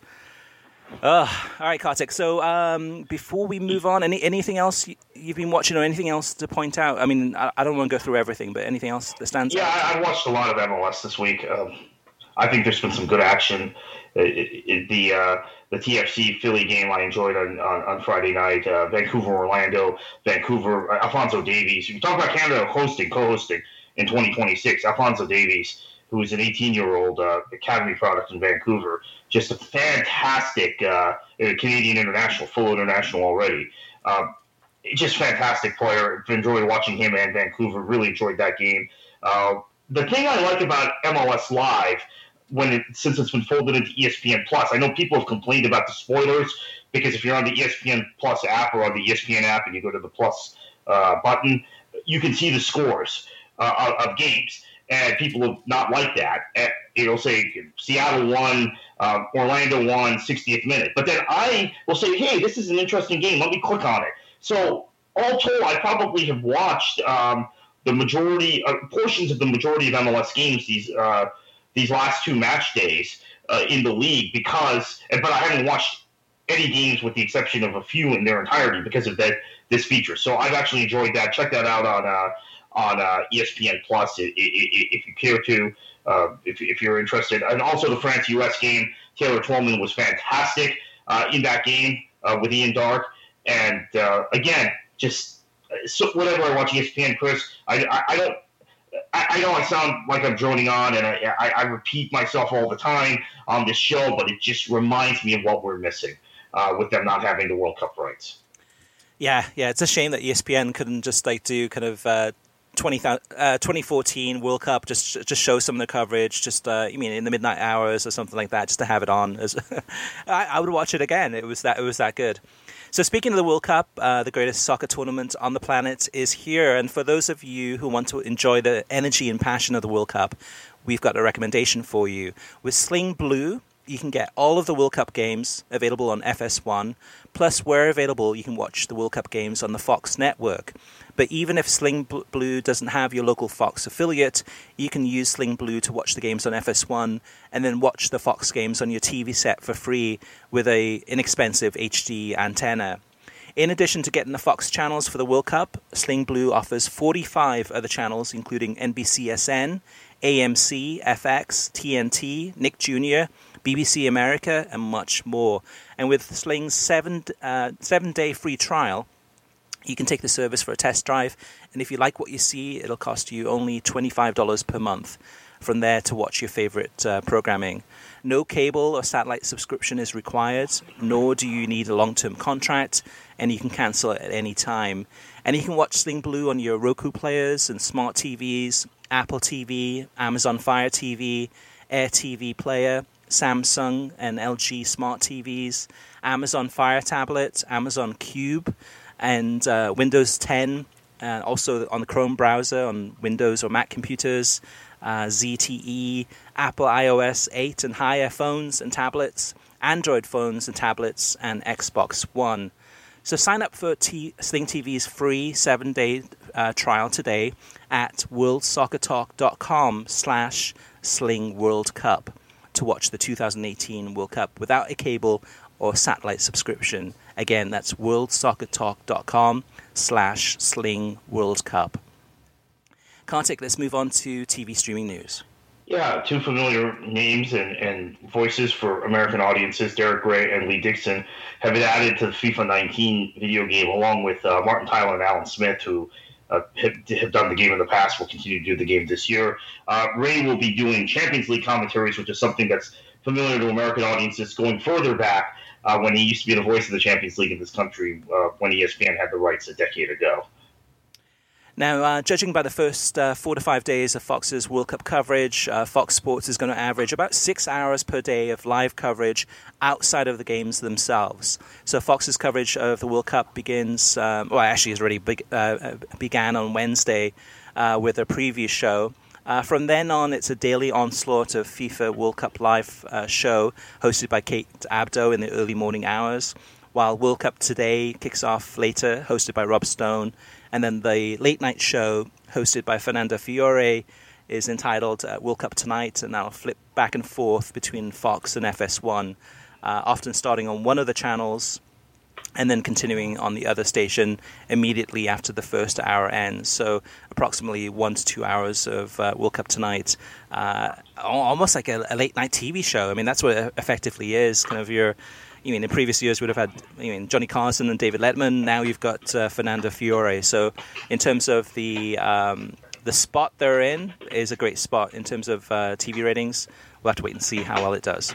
Uh, all right, Kartik. So um, before we move on, any anything else you've been watching or anything else to point out? I mean, I, I don't want to go through everything, but anything else that stands yeah, out? Yeah, I, watched a lot of MLS this week. Um, I think there's been some good action. It, it, the uh, the TFC Philly game I enjoyed on, on, on Friday night. Uh, Vancouver, Orlando, Vancouver. Uh, Alfonso Davies. You talk about Canada hosting, co-hosting in 2026. Alfonso Davies who's an 18 year old uh, Academy product in Vancouver. Just a fantastic uh, Canadian international, full international already. Um, just fantastic player. Enjoyed watching him and Vancouver. Really enjoyed that game. Uh, the thing I like about MLS Live, when it, since it's been folded into ESPN Plus, I know people have complained about the spoilers because if you're on the ESPN Plus app or on the ESPN app and you go to the Plus uh, button, you can see the scores uh, of games and people have not liked that. It'll say Seattle won, uh, Orlando won, 60th minute. But then I will say, hey, this is an interesting game. Let me click on it. So all told, I probably have watched um, the majority, uh, portions of the majority of MLS games these uh, these last two match days uh, in the league because, but I haven't watched any games with the exception of a few in their entirety because of that this feature. So I've actually enjoyed that. Check that out on uh, on uh, ESPN Plus if you care to, uh, if, if, you're interested. And also the France US game, Taylor Twellman was fantastic uh, in that game uh, with Ian Darke. And uh, again, just so whenever I watch ESPN, Chris, I, I, I don't. I, I, know I sound like I'm droning on, and I, I, repeat myself all the time on this show, but it just reminds me of what we're missing uh, with them not having the World Cup rights. Yeah, yeah, it's a shame that ESPN couldn't just like do kind of uh, 20, uh, 2014 World Cup, just just show some of the coverage, just uh, you mean in the midnight hours or something like that, just to have it on. I, I, would watch it again. It was that it was that good. So speaking of the World Cup, uh, the greatest soccer tournament on the planet is here, and for those of you who want to enjoy the energy and passion of the World Cup, we've got a recommendation for you with Sling Blue you can get all of the World Cup games available on FS1. Plus, where available, you can watch the World Cup games on the Fox network. But even if Sling Blue doesn't have your local Fox affiliate, you can use Sling Blue to watch the games on FS1 and then watch the Fox games on your TV set for free with a inexpensive HD antenna. In addition to getting the Fox channels for the World Cup, Sling Blue offers 45 other channels, including NBCSN, AMC, FX, TNT, Nick Jr., BBC America, and much more. And with Sling's seven uh, seven day free trial, you can take the service for a test drive, and if you like what you see, it'll cost you only $25 per month from there to watch your favorite uh, programming. No cable or satellite subscription is required, nor do you need a long term contract, and you can cancel it at any time. And you can watch Sling Blue on your Roku players and smart TVs, Apple TV, Amazon Fire TV, Air TV player, Samsung and LG smart TVs, Amazon Fire tablets, Amazon Cube, and uh, Windows 10, and also on the Chrome browser on Windows or Mac computers, uh, ZTE, Apple iOS 8 and higher phones and tablets, Android phones and tablets, and Xbox One. So sign up for T- Sling TV's free seven-day uh, trial today at worldsoccertalk.com slash Sling World Cup to watch the 2018 World Cup without a cable or satellite subscription. Again, that's worldsoccertalk.com slash Sling World Cup. Kartik, let's move on to TV streaming news. Yeah, two familiar names and, and voices for American audiences, Derek Rae and Lee Dixon, have been added to the FIFA 19 video game, along with uh, Martin Tyler and Alan Smith, who uh, have, have, done the game in the past, will continue to do the game this year. Uh, Rae will be doing Champions League commentaries, which is something that's familiar to American audiences going further back uh, when he used to be the voice of the Champions League in this country uh, when ESPN had the rights a decade ago. Now, uh, judging by the first uh, four to five days of Fox's World Cup coverage, uh, Fox Sports is going to average about six hours per day of live coverage outside of the games themselves. So, Fox's coverage of the World Cup begins, um, well, actually, has already be- uh, uh, began on Wednesday with a previous show. from then on, it's a daily onslaught of FIFA World Cup live show hosted by Kate Abdo in the early morning hours, while World Cup Today kicks off later, hosted by Rob Stone and then the late night show, hosted by Fernando Fiore, is entitled uh, World Cup Tonight, and that'll flip back and forth between Fox and FS1, uh, often starting on one of the channels and then continuing on the other station immediately after the first hour ends. So, approximately one to two hours of uh, World Cup Tonight, uh, almost like a, a, late night TV show. I mean, that's what it effectively is kind of your you mean in previous years we would have had you mean Johnny Carson and David Letterman. Now you've got uh, Fernando Fiore. So in terms of the um, the spot they're in is a great spot in terms of uh, TV ratings. We'll have to wait and see how well it does.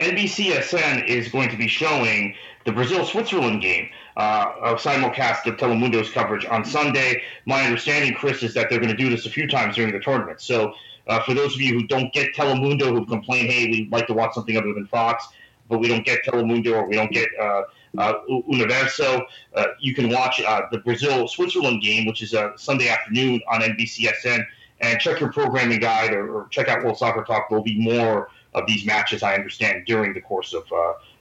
NBCSN is going to be showing the Brazil Switzerland game. Uh, a simulcast of Telemundo's coverage on Sunday. My understanding, Chris, is that they're going to do this a few times during the tournament. So uh, for those of you who don't get Telemundo, who complain, hey, we'd like to watch something other than Fox, but we don't get Telemundo or we don't get uh, uh, Universo, uh, you can watch uh, the Brazil Switzerland game, which is a Sunday afternoon on NBCSN, and check your programming guide or, or, check out World Soccer Talk. There'll be more of these matches, I understand, during the course of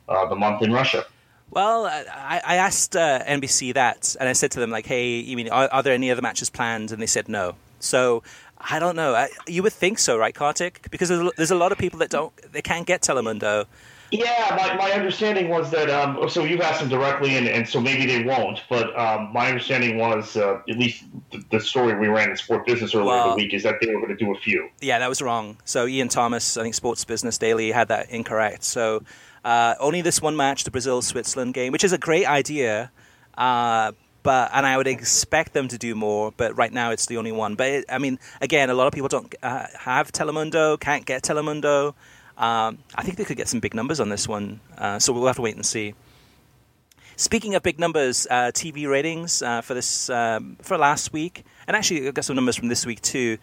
uh, the month in Russia. Well, I, I asked NBC that, and I said to them, like, "Hey, you mean are, are, there any other matches planned?" And they said no. So I don't know. I, you would think so, right, Kartik? Because there's, there's a lot of people that don't, they can't get Telemundo. Yeah, my, my understanding was that. Um, so you've asked them directly, and, and so maybe they won't. But um, my understanding was, uh, at least the, the, story we ran in Sport Business earlier well, in the week, is that they were going to do a few. Yeah, that was wrong. So Ian Thomas, I think Sports Business Daily had that incorrect. So uh, only this one match, the Brazil Switzerland game, which is a great idea. Uh, but and I would expect them to do more. But right now, it's the only one. But it, I mean, again, a lot of people don't uh, have Telemundo, can't get Telemundo. Um, I think they could get some big numbers on this one, uh, so we'll have to wait and see. Speaking of big numbers, uh, TV ratings uh, for this um, for last week, and actually I got some numbers from this week too.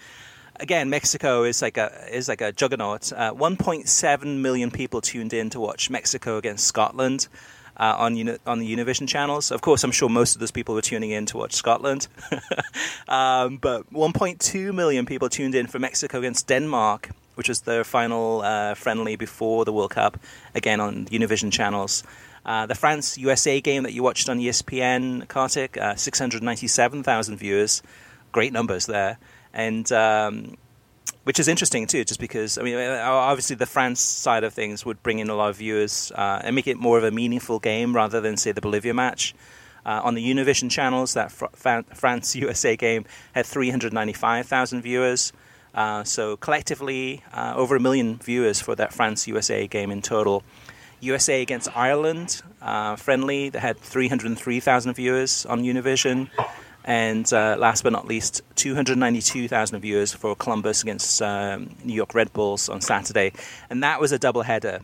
Again, Mexico is like a is like a juggernaut. Uh, 1.7 million people tuned in to watch Mexico against Scotland uh, on uni- on the Univision channels. Of course, I'm sure most of those people were tuning in to watch Scotland, um, but 1.2 million people tuned in for Mexico against Denmark, which was their final uh, friendly before the World Cup, again on Univision channels. Uh, the France USA game that you watched on ESPN, Kartik, uh, 697,000 viewers. Great numbers there. And um, which is interesting too, just because I mean, uh, obviously the France side of things would bring in a lot of viewers uh, and make it more of a meaningful game rather than say the Bolivia match. Uh, on the Univision channels, that fr- France USA game had 395,000 viewers. Uh, so collectively, uh, over a million viewers for that France USA game in total. USA against Ireland, uh, friendly, that had 303,000 viewers on Univision. And uh, last but not least, 292,000 viewers for Columbus against um, New York Red Bulls on Saturday. And that was a double header.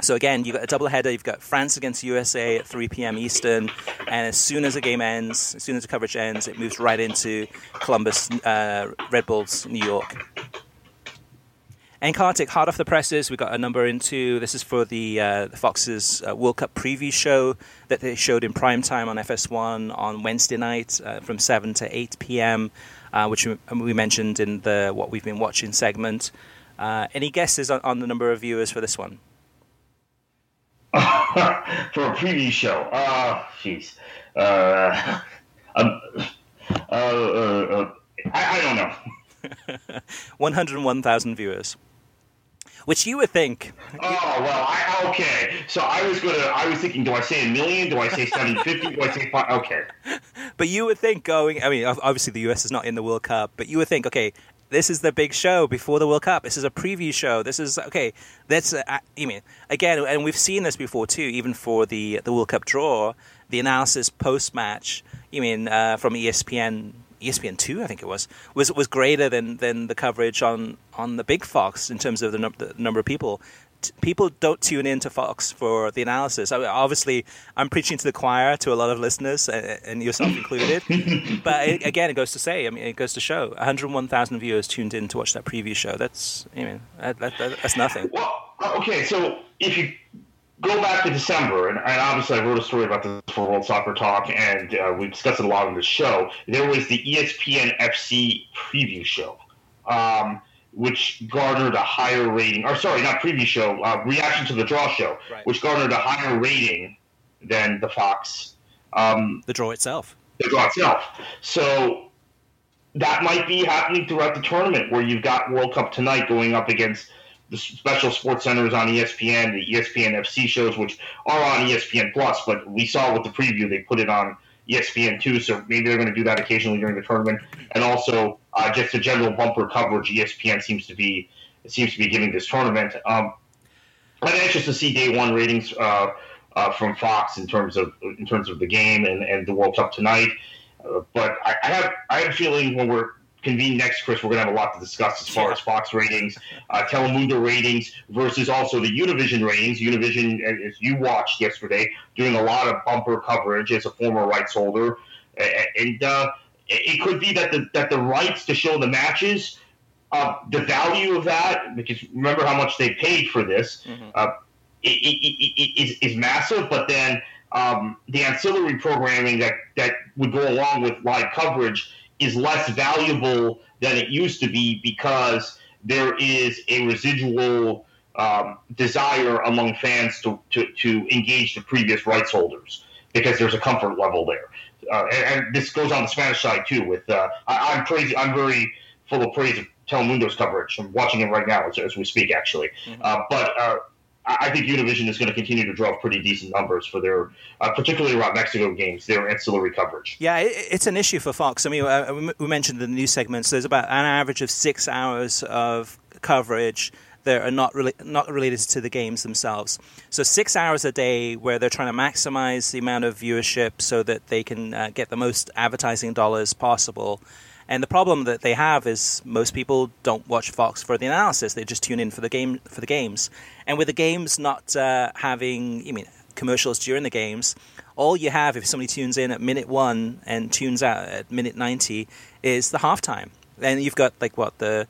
So again, you've got a double header. You've got France against USA at 3 p.m. Eastern, and as soon as the game ends, as soon as the coverage ends, it moves right into Columbus, uh, Red Bulls, New York. And Kartik, hot off the presses, we got a number into. This is for the, uh, the Fox's uh, World Cup preview show that they showed in prime time on FS1 on Wednesday night uh, from 7 to 8 p.m., uh, which we, we, mentioned in the What We've Been Watching segment. Uh, any guesses on, on, the number of viewers for this one? for a preview show? Uh, jeez. Uh, um, I, I don't know. 101,000 viewers which you would think. Oh well, I, okay. So I was gonna, I was thinking, do I say a million? Do I say seven fifty? Do I say five? Okay. But you would think going. I mean, obviously the US is not in the World Cup, but you would think, okay, this is the big show before the World Cup. This is a preview show. This is okay. That's uh, you mean again, and we've seen this before too. Even for the the World Cup draw, the analysis post match. You mean uh, from ESPN ESPN two, I think it was, was was greater than, than the coverage on, on the big Fox in terms of the, num- the number of people. T- people don't tune in to Fox for the analysis. I mean, obviously, I'm preaching to the choir to a lot of listeners, uh, and yourself included. but it, again, it goes to say, I mean, it goes to show, 101,000 viewers tuned in to watch that preview show. That's, I mean, that, that, that's nothing. Well, okay, so if you go back to December, and, and, obviously I wrote a story about this for World Soccer Talk, and uh, we discussed it a lot on the show. There was the ESPN FC preview show, um, which garnered a higher rating. Or sorry, not preview show, uh, reaction to the draw show, right. which garnered a higher rating than the Fox. Um, the draw itself. The draw itself. So that might be happening throughout the tournament, where you've got World Cup tonight going up against the special SportsCenters on ESPN, the ESPN FC shows, which are on ESPN Plus, but we saw with the preview they put it on ESPN too, so maybe they're going to do that occasionally during the tournament. And also, uh, just a general bumper coverage ESPN seems to be seems to be giving this tournament. Um, I'm anxious to see day one ratings uh, uh, from Fox in terms of in terms of the game and, and the World Cup tonight. Uh, but I, I have I have a feeling when we're convene next, Chris, we're going to have a lot to discuss as far as Fox ratings, uh, Telemundo ratings versus also the Univision ratings. Univision, as you watched yesterday, doing a lot of bumper coverage as a former rights holder, and uh, it could be that the that the rights to show the matches, uh, the value of that, because remember how much they paid for this, mm-hmm. uh, it, it, it, is, is massive. But then um, the ancillary programming that that would go along with live coverage is less valuable than it used to be because there is a residual um, desire among fans to, to, to, engage the previous rights holders because there's a comfort level there. Uh, and, and, this goes on the Spanish side too. With uh, I, am crazy. I'm very full of praise of Telemundo's coverage. I'm watching it right now as, as we speak, actually. Mm-hmm. Uh, but uh, I think Univision is going to continue to draw pretty decent numbers for their, uh, particularly around Mexico games, their ancillary coverage. Yeah, it's an issue for Fox. I mean, uh, we mentioned the news segments. There's about an average of six hours of coverage that are not really not related to the games themselves. So six hours a day where they're trying to maximize the amount of viewership so that they can uh, get the most advertising dollars possible. And the problem that they have is most people don't watch Fox for the analysis; they just tune in for the game for the games. And with the games not uh, having, I mean, commercials during the games, all you have if somebody tunes in at minute one and tunes out at minute ninety is the halftime. And you've got like what the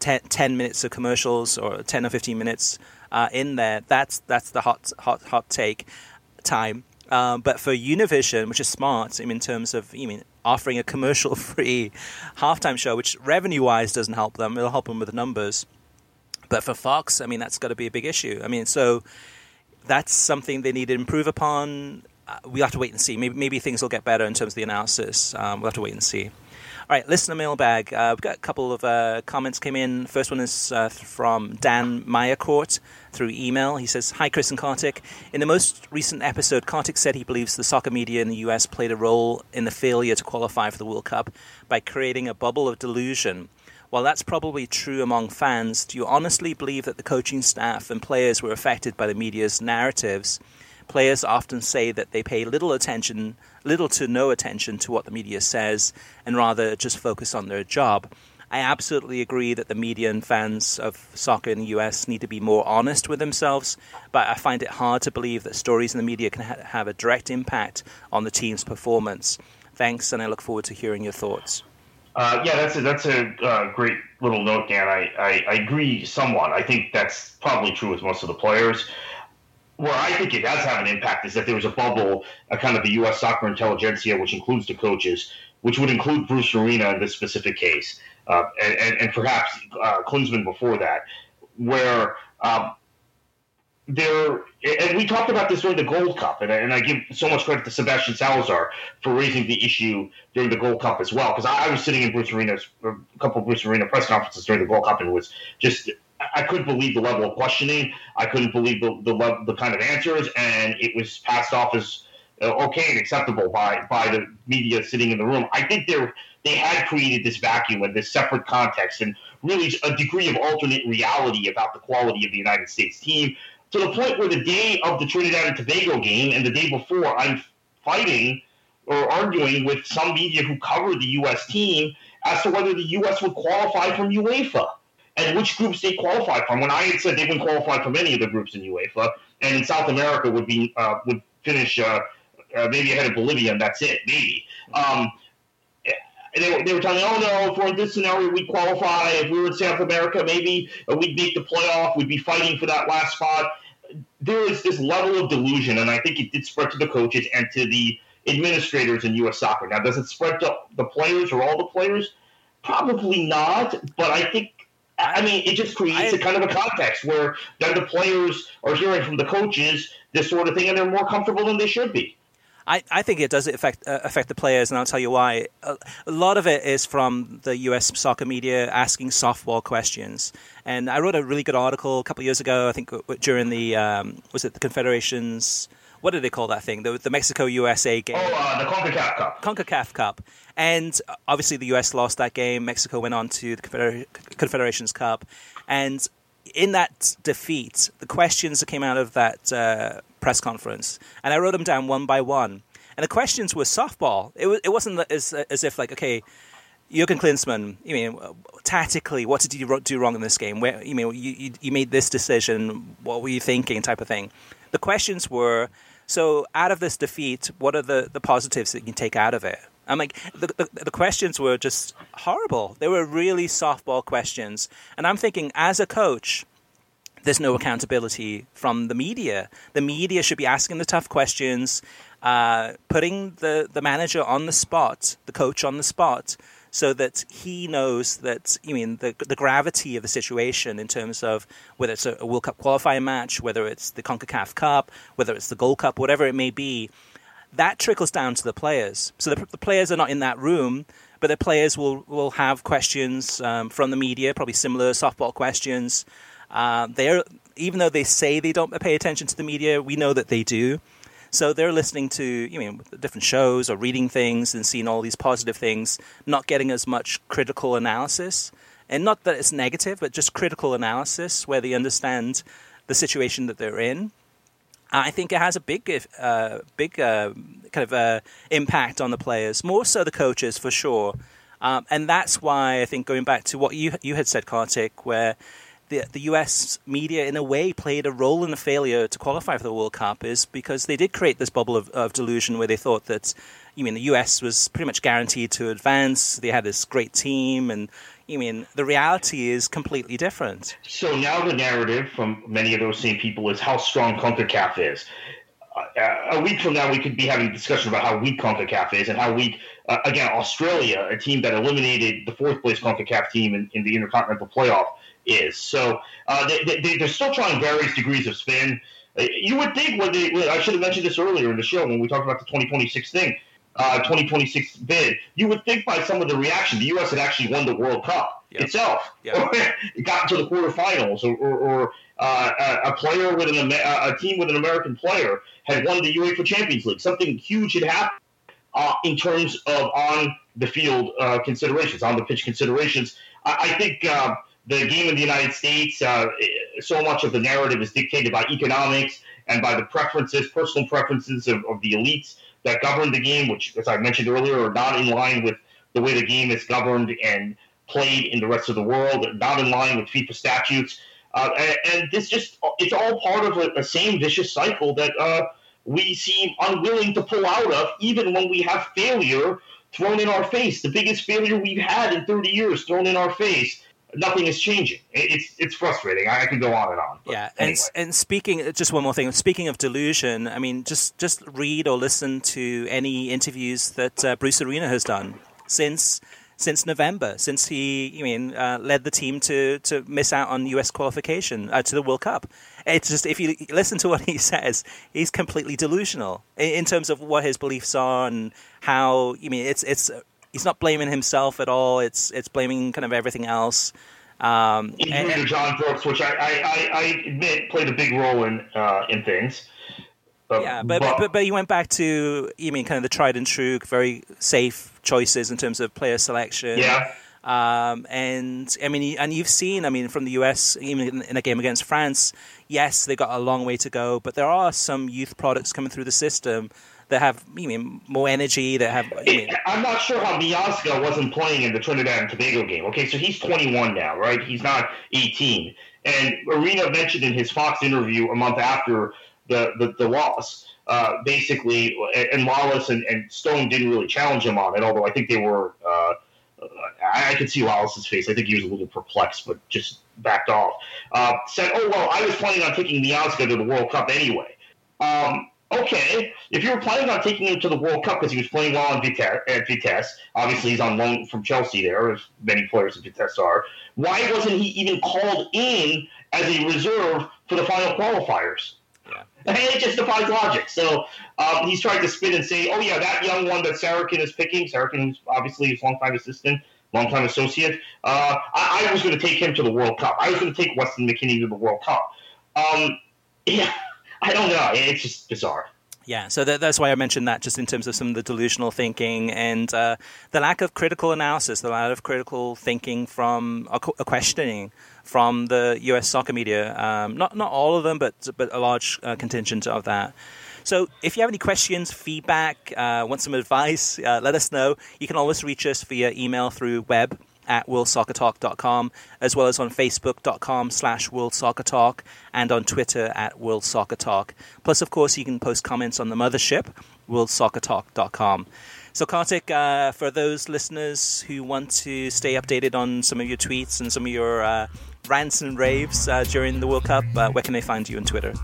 10, 10 minutes of commercials or ten or fifteen minutes uh, in there. That's that's the hot hot hot take time. Um, but for Univision, which is smart I mean, in terms of I mean offering a commercial free halftime show, which revenue wise doesn't help them. It'll help them with the numbers. But for Fox, I mean, that's got to be a big issue. I mean, so that's something they need to improve upon. Uh, we have to wait and see. Maybe, maybe things will get better in terms of the analysis. Um, we'll have to wait and see. All right, listener mailbag. Uh, we've got a couple of uh, comments came in. First one is uh, from Dan Meyercourt through email. He says, Hi, Chris and Kartik. In the most recent episode, Kartik said he believes the soccer media in the US played a role in the failure to qualify for the World Cup by creating a bubble of delusion. While that's probably true among fans, do you honestly believe that the coaching staff and players were affected by the media's narratives? Players often say that they pay little attention, little to no attention to what the media says, and rather just focus on their job. I absolutely agree that the media and fans of soccer in the US need to be more honest with themselves, but I find it hard to believe that stories in the media can ha- have a direct impact on the team's performance. Thanks, and I look forward to hearing your thoughts. Uh, yeah, that's a, that's a uh, great little note, Dan. I, I, I, agree somewhat. I think that's probably true with most of the players. Where I think it does have an impact is that there was a bubble, a kind of the U.S. soccer intelligentsia, which includes the coaches, which would include Bruce Arena in this specific case, uh, and, and, and, perhaps uh, Klinsmann before that, where um, there, and we talked about this during the Gold Cup, and I, and I give so much credit to Sebastian Salazar for raising the issue during the Gold Cup as well, because I, I, was sitting in Bruce Arena's, a couple of Bruce Arena press conferences during the Gold Cup, and was just, I couldn't believe the level of questioning, I couldn't believe the the, the kind of answers, and it was passed off as uh, okay and acceptable by by the media sitting in the room. I think they they had created this vacuum and this separate context and really a degree of alternate reality about the quality of the United States team to the point where the day of the Trinidad and Tobago game and the day before, I'm fighting or arguing with some media who covered the U.S. team as to whether the U.S. would qualify from UEFA and which groups they qualified from. When I had said they wouldn't qualify from any of the groups in UEFA, and in South America would be uh, would finish uh, uh, maybe ahead of Bolivia, and that's it, maybe. Um, they were, they were telling me, oh no, if we're in this scenario, we'd qualify. If we were in South America, maybe uh, we'd make the playoff. We'd be fighting for that last spot. There is this level of delusion, and I think it did spread to the coaches and to the administrators in U.S. soccer. Now, does it spread to the players or all the players? Probably not, but I think I mean, it just creates a kind of a context where then the players are hearing from the coaches this sort of thing, and they're more comfortable than they should be. I, I think it does affect uh, affect the players, and I'll tell you why. A, a, lot of it is from the U.S. soccer media asking softball questions, and I wrote a really good article a couple of years ago. I think during the um, was it the Confederations. What did they call that thing? The, the Mexico USA game. Oh, uh, the CONCACAF Cup. CONCACAF Cup. And uh, obviously, the US lost that game. Mexico went on to the Confeder- Confederations Cup. And in that defeat, the questions that came out of that uh, press conference, and I wrote them down one by one. And the questions were softball. It, was, it wasn't as, as if, like, okay, Jurgen Klinsmann, you mean tactically, what did you do wrong in this game? Where you mean you, you made this decision? What were you thinking? Type of thing. The questions were so out of this defeat, what are the, the positives that you can take out of it? I'm like the, the, the questions were just horrible. They were really softball questions, and I'm thinking as a coach, there's no accountability from the media. The media should be asking the tough questions, uh, putting the, the manager on the spot, the coach on the spot, so that he knows that, I mean, the, the gravity of the situation in terms of whether it's a, World Cup qualifying match, whether it's the CONCACAF Cup, whether it's the Gold Cup, whatever it may be, that trickles down to the players. So the, the players are not in that room, but the players will, will have questions um, from the media, probably similar softball questions. Uh, they're even though they say they don't pay attention to the media, we know that they do. So they're listening to you know different shows or reading things and seeing all these positive things, not getting as much critical analysis. And not that it's negative, but just critical analysis where they understand the situation that they're in. I think it has a big, uh, big uh, kind of uh, impact on the players, more so the coaches for sure. Um, and that's why I think going back to what you you had said, Kartik, where the, the US media, in a way, played a role in the failure to qualify for the World Cup is because they did create this bubble of, of delusion where they thought that, you mean, the US was pretty much guaranteed to advance. They had this great team, and you mean, the reality is completely different. So now the narrative from many of those same people is how strong CONCACAF is. Uh, a week from now, we could be having a discussion about how weak CONCACAF is and how weak, uh, again, Australia, a team that eliminated the fourth place CONCACAF team in, in the Intercontinental Playoff, is. So uh, they, they, are still trying various degrees of spin. Uh, you would think when they, I should have mentioned this earlier in the show when we talked about the 2026 thing, uh, 2026 bid. You would think by some of the reaction, the U.S. had actually won the World Cup yep. itself. Yep. it got to the quarterfinals, or, or, or uh, a player with an a team with an American player had won the UEFA Champions League. Something huge had happened uh, in terms of on the field uh, considerations, on the pitch considerations. I, I think uh, the game in the United States, uh, so much of the narrative is dictated by economics and by the preferences, personal preferences of, of, the elites that govern the game, which, as I mentioned earlier, are not in line with the way the game is governed and played in the rest of the world, not in line with FIFA statutes. Uh, and, and, this just, it's all part of a, a same vicious cycle that uh, we seem unwilling to pull out of, even when we have failure thrown in our face. The biggest failure we've had in 30 years thrown in our face nothing is changing. It's it's frustrating. I could go on and on. Yeah, anyway. and and speaking just one more thing. Speaking of delusion, I mean, just just read or listen to any interviews that uh, Bruce Arena has done since since November, since he, I mean, uh, led the team to to miss out on U.S. qualification uh, to the World Cup. It's just if you listen to what he says, he's completely delusional in, in terms of what his beliefs are and how. I mean, it's it's he's not blaming himself at all. It's it's blaming kind of everything else. Um, Including John Brooks, which I, I, I, admit played a big role in uh, in things. But, yeah, but, but, but but you went back to you mean kind of the tried and true, very safe choices in terms of player selection. Yeah. Um, and I mean, and you've seen, I mean, from the US, even in a game against France, yes, they've got a long way to go, but there are some youth products coming through the system that have you mean more energy that have. mean, I'm not sure how Miazga wasn't playing in the Trinidad and Tobago game. Okay, so he's 21 now, right? He's not 18. And Arena mentioned in his Fox interview a month after the the, the loss. Uh, basically, and Wallace and, and, Stone didn't really challenge him on it, although I think they were. Uh, I, I, could see Wallace's face. I think he was a little perplexed, but just backed off. Uh, said, "Oh well, I was planning on taking Miazga to the World Cup anyway." Um, okay, if you were planning on taking him to the World Cup because he was playing well Vitesse, at Vitesse, obviously he's on loan from Chelsea there, as many players at Vitesse are, why wasn't he even called in as a reserve for the final qualifiers? Yeah. It just defies logic. So um, he's trying to spin and say, oh, yeah, that young one that Sarachan is picking, who's obviously his longtime assistant, longtime associate, uh, I, I was going to take him to the World Cup. I was going to take Weston McKennie to the World Cup. Um, yeah. I don't know. It's just bizarre. Yeah, so that, that's why I mentioned that, just in terms of some of the delusional thinking and uh, the lack of critical analysis, the lack of critical thinking from a, questioning from the U.S. soccer media. Um, not not all of them, but but a large uh, contingent of that. So, if you have any questions, feedback, uh, want some advice, uh, let us know. You can always reach us via email through web at worldsoccertalk.com, as well as on facebook.com slash worldsoccertalk and on Twitter at worldsoccertalk. Plus, of course, you can post comments on the mothership, worldsoccertalk.com. So, Kartik, uh, for those listeners who want to stay updated on some of your tweets and some of your uh, rants and raves uh, during the World Cup, uh, where can they find you on Twitter?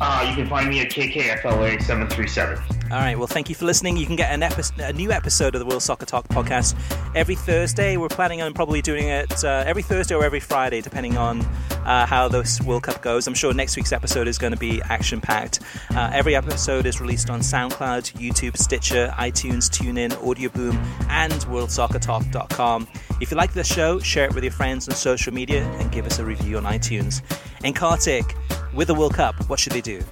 Uh, you can find me at KKFLA737. All right. Well, thank you for listening. You can get an epi- a new episode of the World Soccer Talk podcast every Thursday. We're planning on probably doing it uh, every Thursday or every Friday, depending on uh, how this World Cup goes. I'm sure next week's episode is going to be action packed. Uh, every episode is released on SoundCloud, YouTube, Stitcher, iTunes, TuneIn, Audioboom, and WorldSoccerTalk.com. If you like the show, share it with your friends on social media and give us a review on iTunes. And Kartik, with the World Cup, what should they do?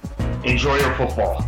Enjoy your football.